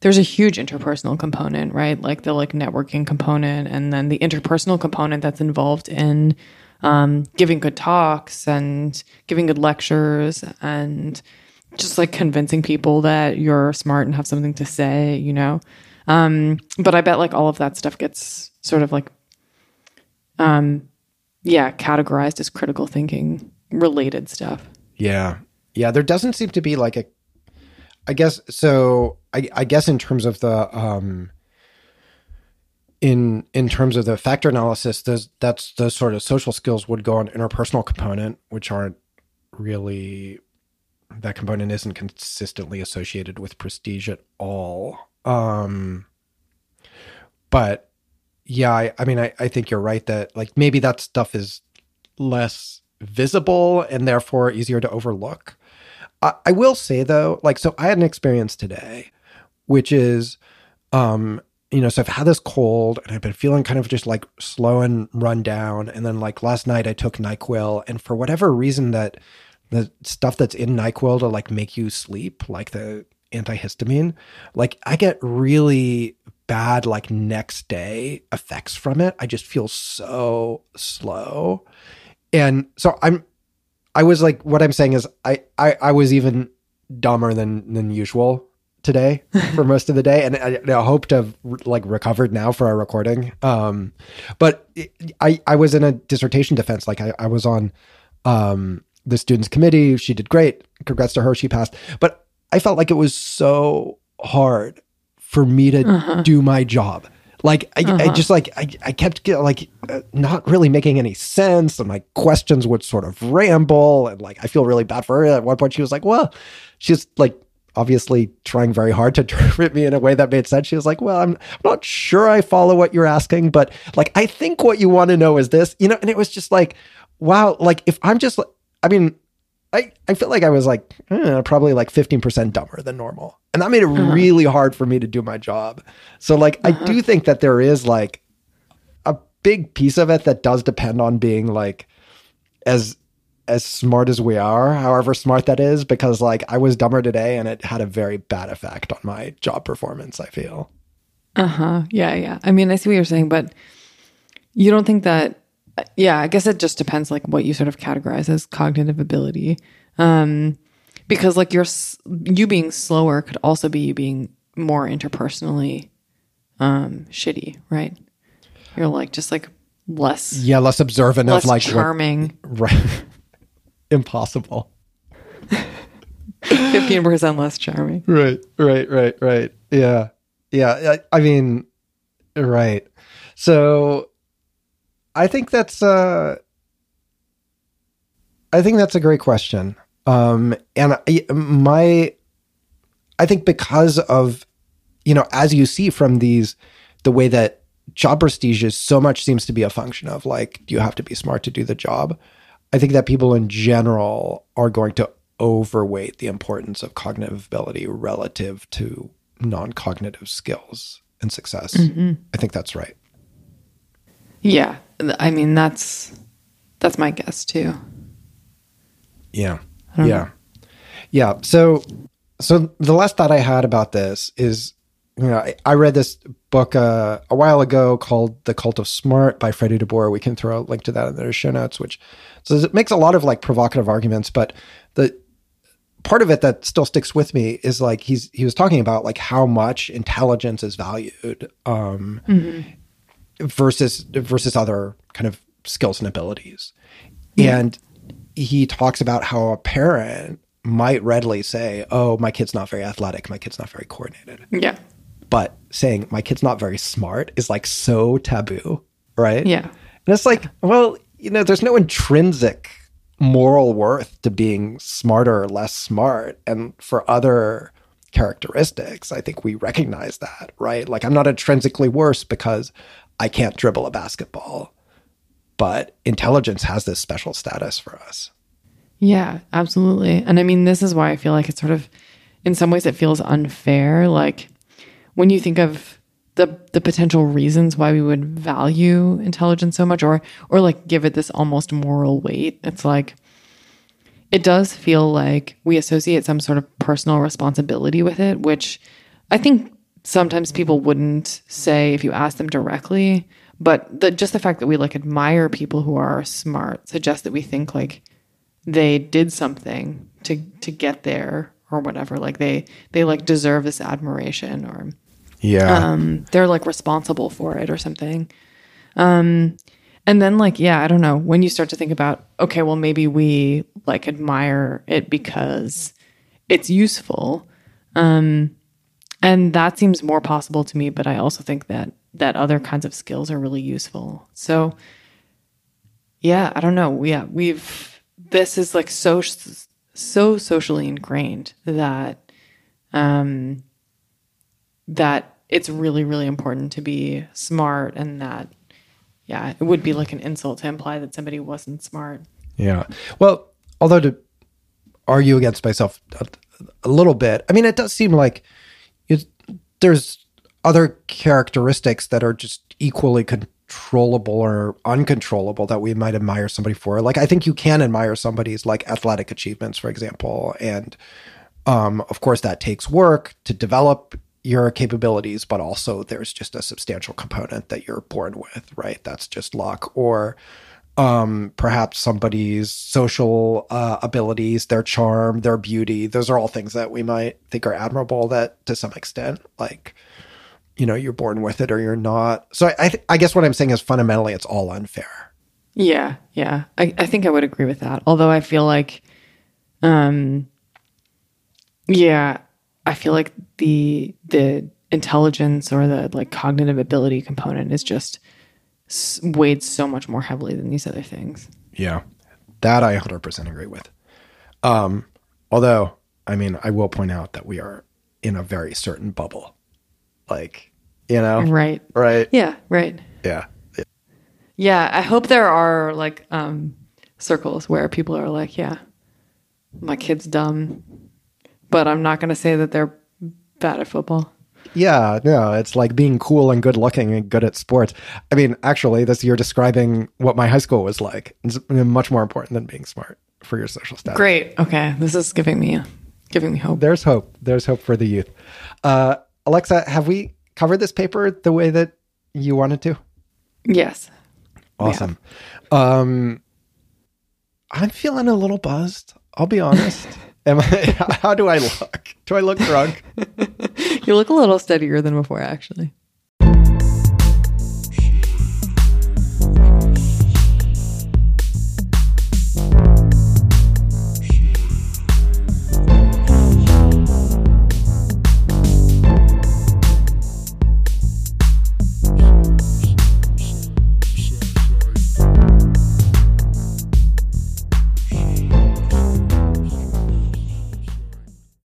there's a huge interpersonal component, right? Like the like networking component and then the interpersonal component that's involved in um, giving good talks and giving good lectures and just like convincing people that you're smart and have something to say, you know? Um, but I bet like all of that stuff gets sort of like um, yeah, categorized as critical thinking related stuff. Yeah. Yeah, there doesn't seem to be like a I guess so I, I guess in terms of the um in in terms of the factor analysis, those that's the sort of social skills would go on interpersonal component, which aren't really that component isn't consistently associated with prestige at all. Um but yeah, I, I mean I, I think you're right that like maybe that stuff is less visible and therefore easier to overlook. I, I will say though, like so I had an experience today, which is um you know, so I've had this cold and I've been feeling kind of just like slow and run down. And then like last night I took NyQuil and for whatever reason that the stuff that's in NyQuil to like make you sleep, like the antihistamine, like I get really bad like next day effects from it. I just feel so slow. And so I'm I was like what I'm saying is I I, I was even dumber than than usual today *laughs* for most of the day, and I, I hope to have like recovered now for our recording. Um, but I I was in a dissertation defense, like I, I was on um, the students committee. She did great. Congrats to her. She passed. But I felt like it was so hard for me to uh-huh. do my job. Like I, uh-huh. I, just like I, I kept get, like uh, not really making any sense, and my questions would sort of ramble, and like I feel really bad for her. At one point, she was like, "Well," she's like obviously trying very hard to *laughs* interpret me in a way that made sense. She was like, "Well, I'm, I'm not sure I follow what you're asking, but like I think what you want to know is this, you know." And it was just like, wow, like if I'm just, I mean, I I feel like I was like eh, probably like 15% dumber than normal, and that made it uh-huh. really hard for me to do my job. So like uh-huh. I do think that there is like a big piece of it that does depend on being like as as smart as we are, however smart that is, because like I was dumber today and it had a very bad effect on my job performance, I feel. Uh huh. Yeah. Yeah. I mean, I see what you're saying, but you don't think that, yeah, I guess it just depends like what you sort of categorize as cognitive ability. Um, because like you're, you being slower could also be you being more interpersonally um, shitty, right? You're like just like less, yeah, less observant less of like charming, what, *laughs* right? Impossible. 15% less charming. Right, right, right, right. Yeah. Yeah. I, I mean, right. So I think that's, uh, I think that's a great question. Um, and I, my, I think because of, you know, as you see from these, the way that job prestige is so much seems to be a function of like, you have to be smart to do the job. I think that people in general are going to overweight the importance of cognitive ability relative to non cognitive skills and success. Mm-hmm. I think that's right. Yeah. I mean, that's that's my guess too. Yeah. Yeah. Know. Yeah. So so the last thought I had about this is you know, I, I read this book uh, a while ago called The Cult of Smart by Freddie DeBoer. We can throw a link to that in the show notes, which so it makes a lot of like provocative arguments, but the part of it that still sticks with me is like he's he was talking about like how much intelligence is valued um, mm-hmm. versus versus other kind of skills and abilities. Yeah. And he talks about how a parent might readily say, "Oh, my kid's not very athletic. My kid's not very coordinated." Yeah but saying my kid's not very smart is like so taboo, right? Yeah. And it's like, well, you know, there's no intrinsic moral worth to being smarter or less smart. And for other characteristics, I think we recognize that, right? Like I'm not intrinsically worse because I can't dribble a basketball, but intelligence has this special status for us. Yeah, absolutely. And I mean, this is why I feel like it's sort of, in some ways, it feels unfair. Like, when you think of the the potential reasons why we would value intelligence so much or or like give it this almost moral weight it's like it does feel like we associate some sort of personal responsibility with it which i think sometimes people wouldn't say if you ask them directly but the, just the fact that we like admire people who are smart suggests that we think like they did something to to get there or whatever like they they like deserve this admiration or yeah. Um, they're like responsible for it or something. Um, And then like, yeah, I don't know, when you start to think about, okay, well maybe we like admire it because it's useful. Um and that seems more possible to me, but I also think that that other kinds of skills are really useful. So yeah, I don't know. Yeah, we've this is like so so socially ingrained that um that it's really really important to be smart and that yeah, it would be like an insult to imply that somebody wasn't smart. Yeah. Well, although to argue against myself a, a little bit, I mean, it does seem like there's other characteristics that are just equally controllable or uncontrollable that we might admire somebody for. Like, I think you can admire somebody's like athletic achievements, for example, and um, of course that takes work to develop your capabilities, but also there's just a substantial component that you're born with, right? That's just luck. Or um, perhaps somebody's social uh, abilities, their charm, their beauty. Those are all things that we might think are admirable that to some extent, like, you know, you're born with it or you're not. So I, th- I guess what I'm saying is fundamentally it's all unfair. Yeah. Yeah. I, I think I would agree with that. Although I feel like, um, yeah, I feel like the the intelligence or the like cognitive ability component is just weighed so much more heavily than these other things. Yeah, that I 100% agree with. Um, although, I mean, I will point out that we are in a very certain bubble. Like, you know? Right. Right. Yeah, right. Yeah. Yeah, yeah I hope there are like um, circles where people are like, yeah, my kid's dumb but I'm not going to say that they're bad at football. Yeah, no, it's like being cool and good looking and good at sports. I mean, actually, this you're describing what my high school was like. It's much more important than being smart for your social status. Great. Okay, this is giving me giving me hope. There's hope. There's hope for the youth. Uh, Alexa, have we covered this paper the way that you wanted to? Yes. Awesome. Um, I'm feeling a little buzzed. I'll be honest. *laughs* Am I? *laughs* How do I look? Do I look drunk? *laughs* you look a little steadier than before, actually.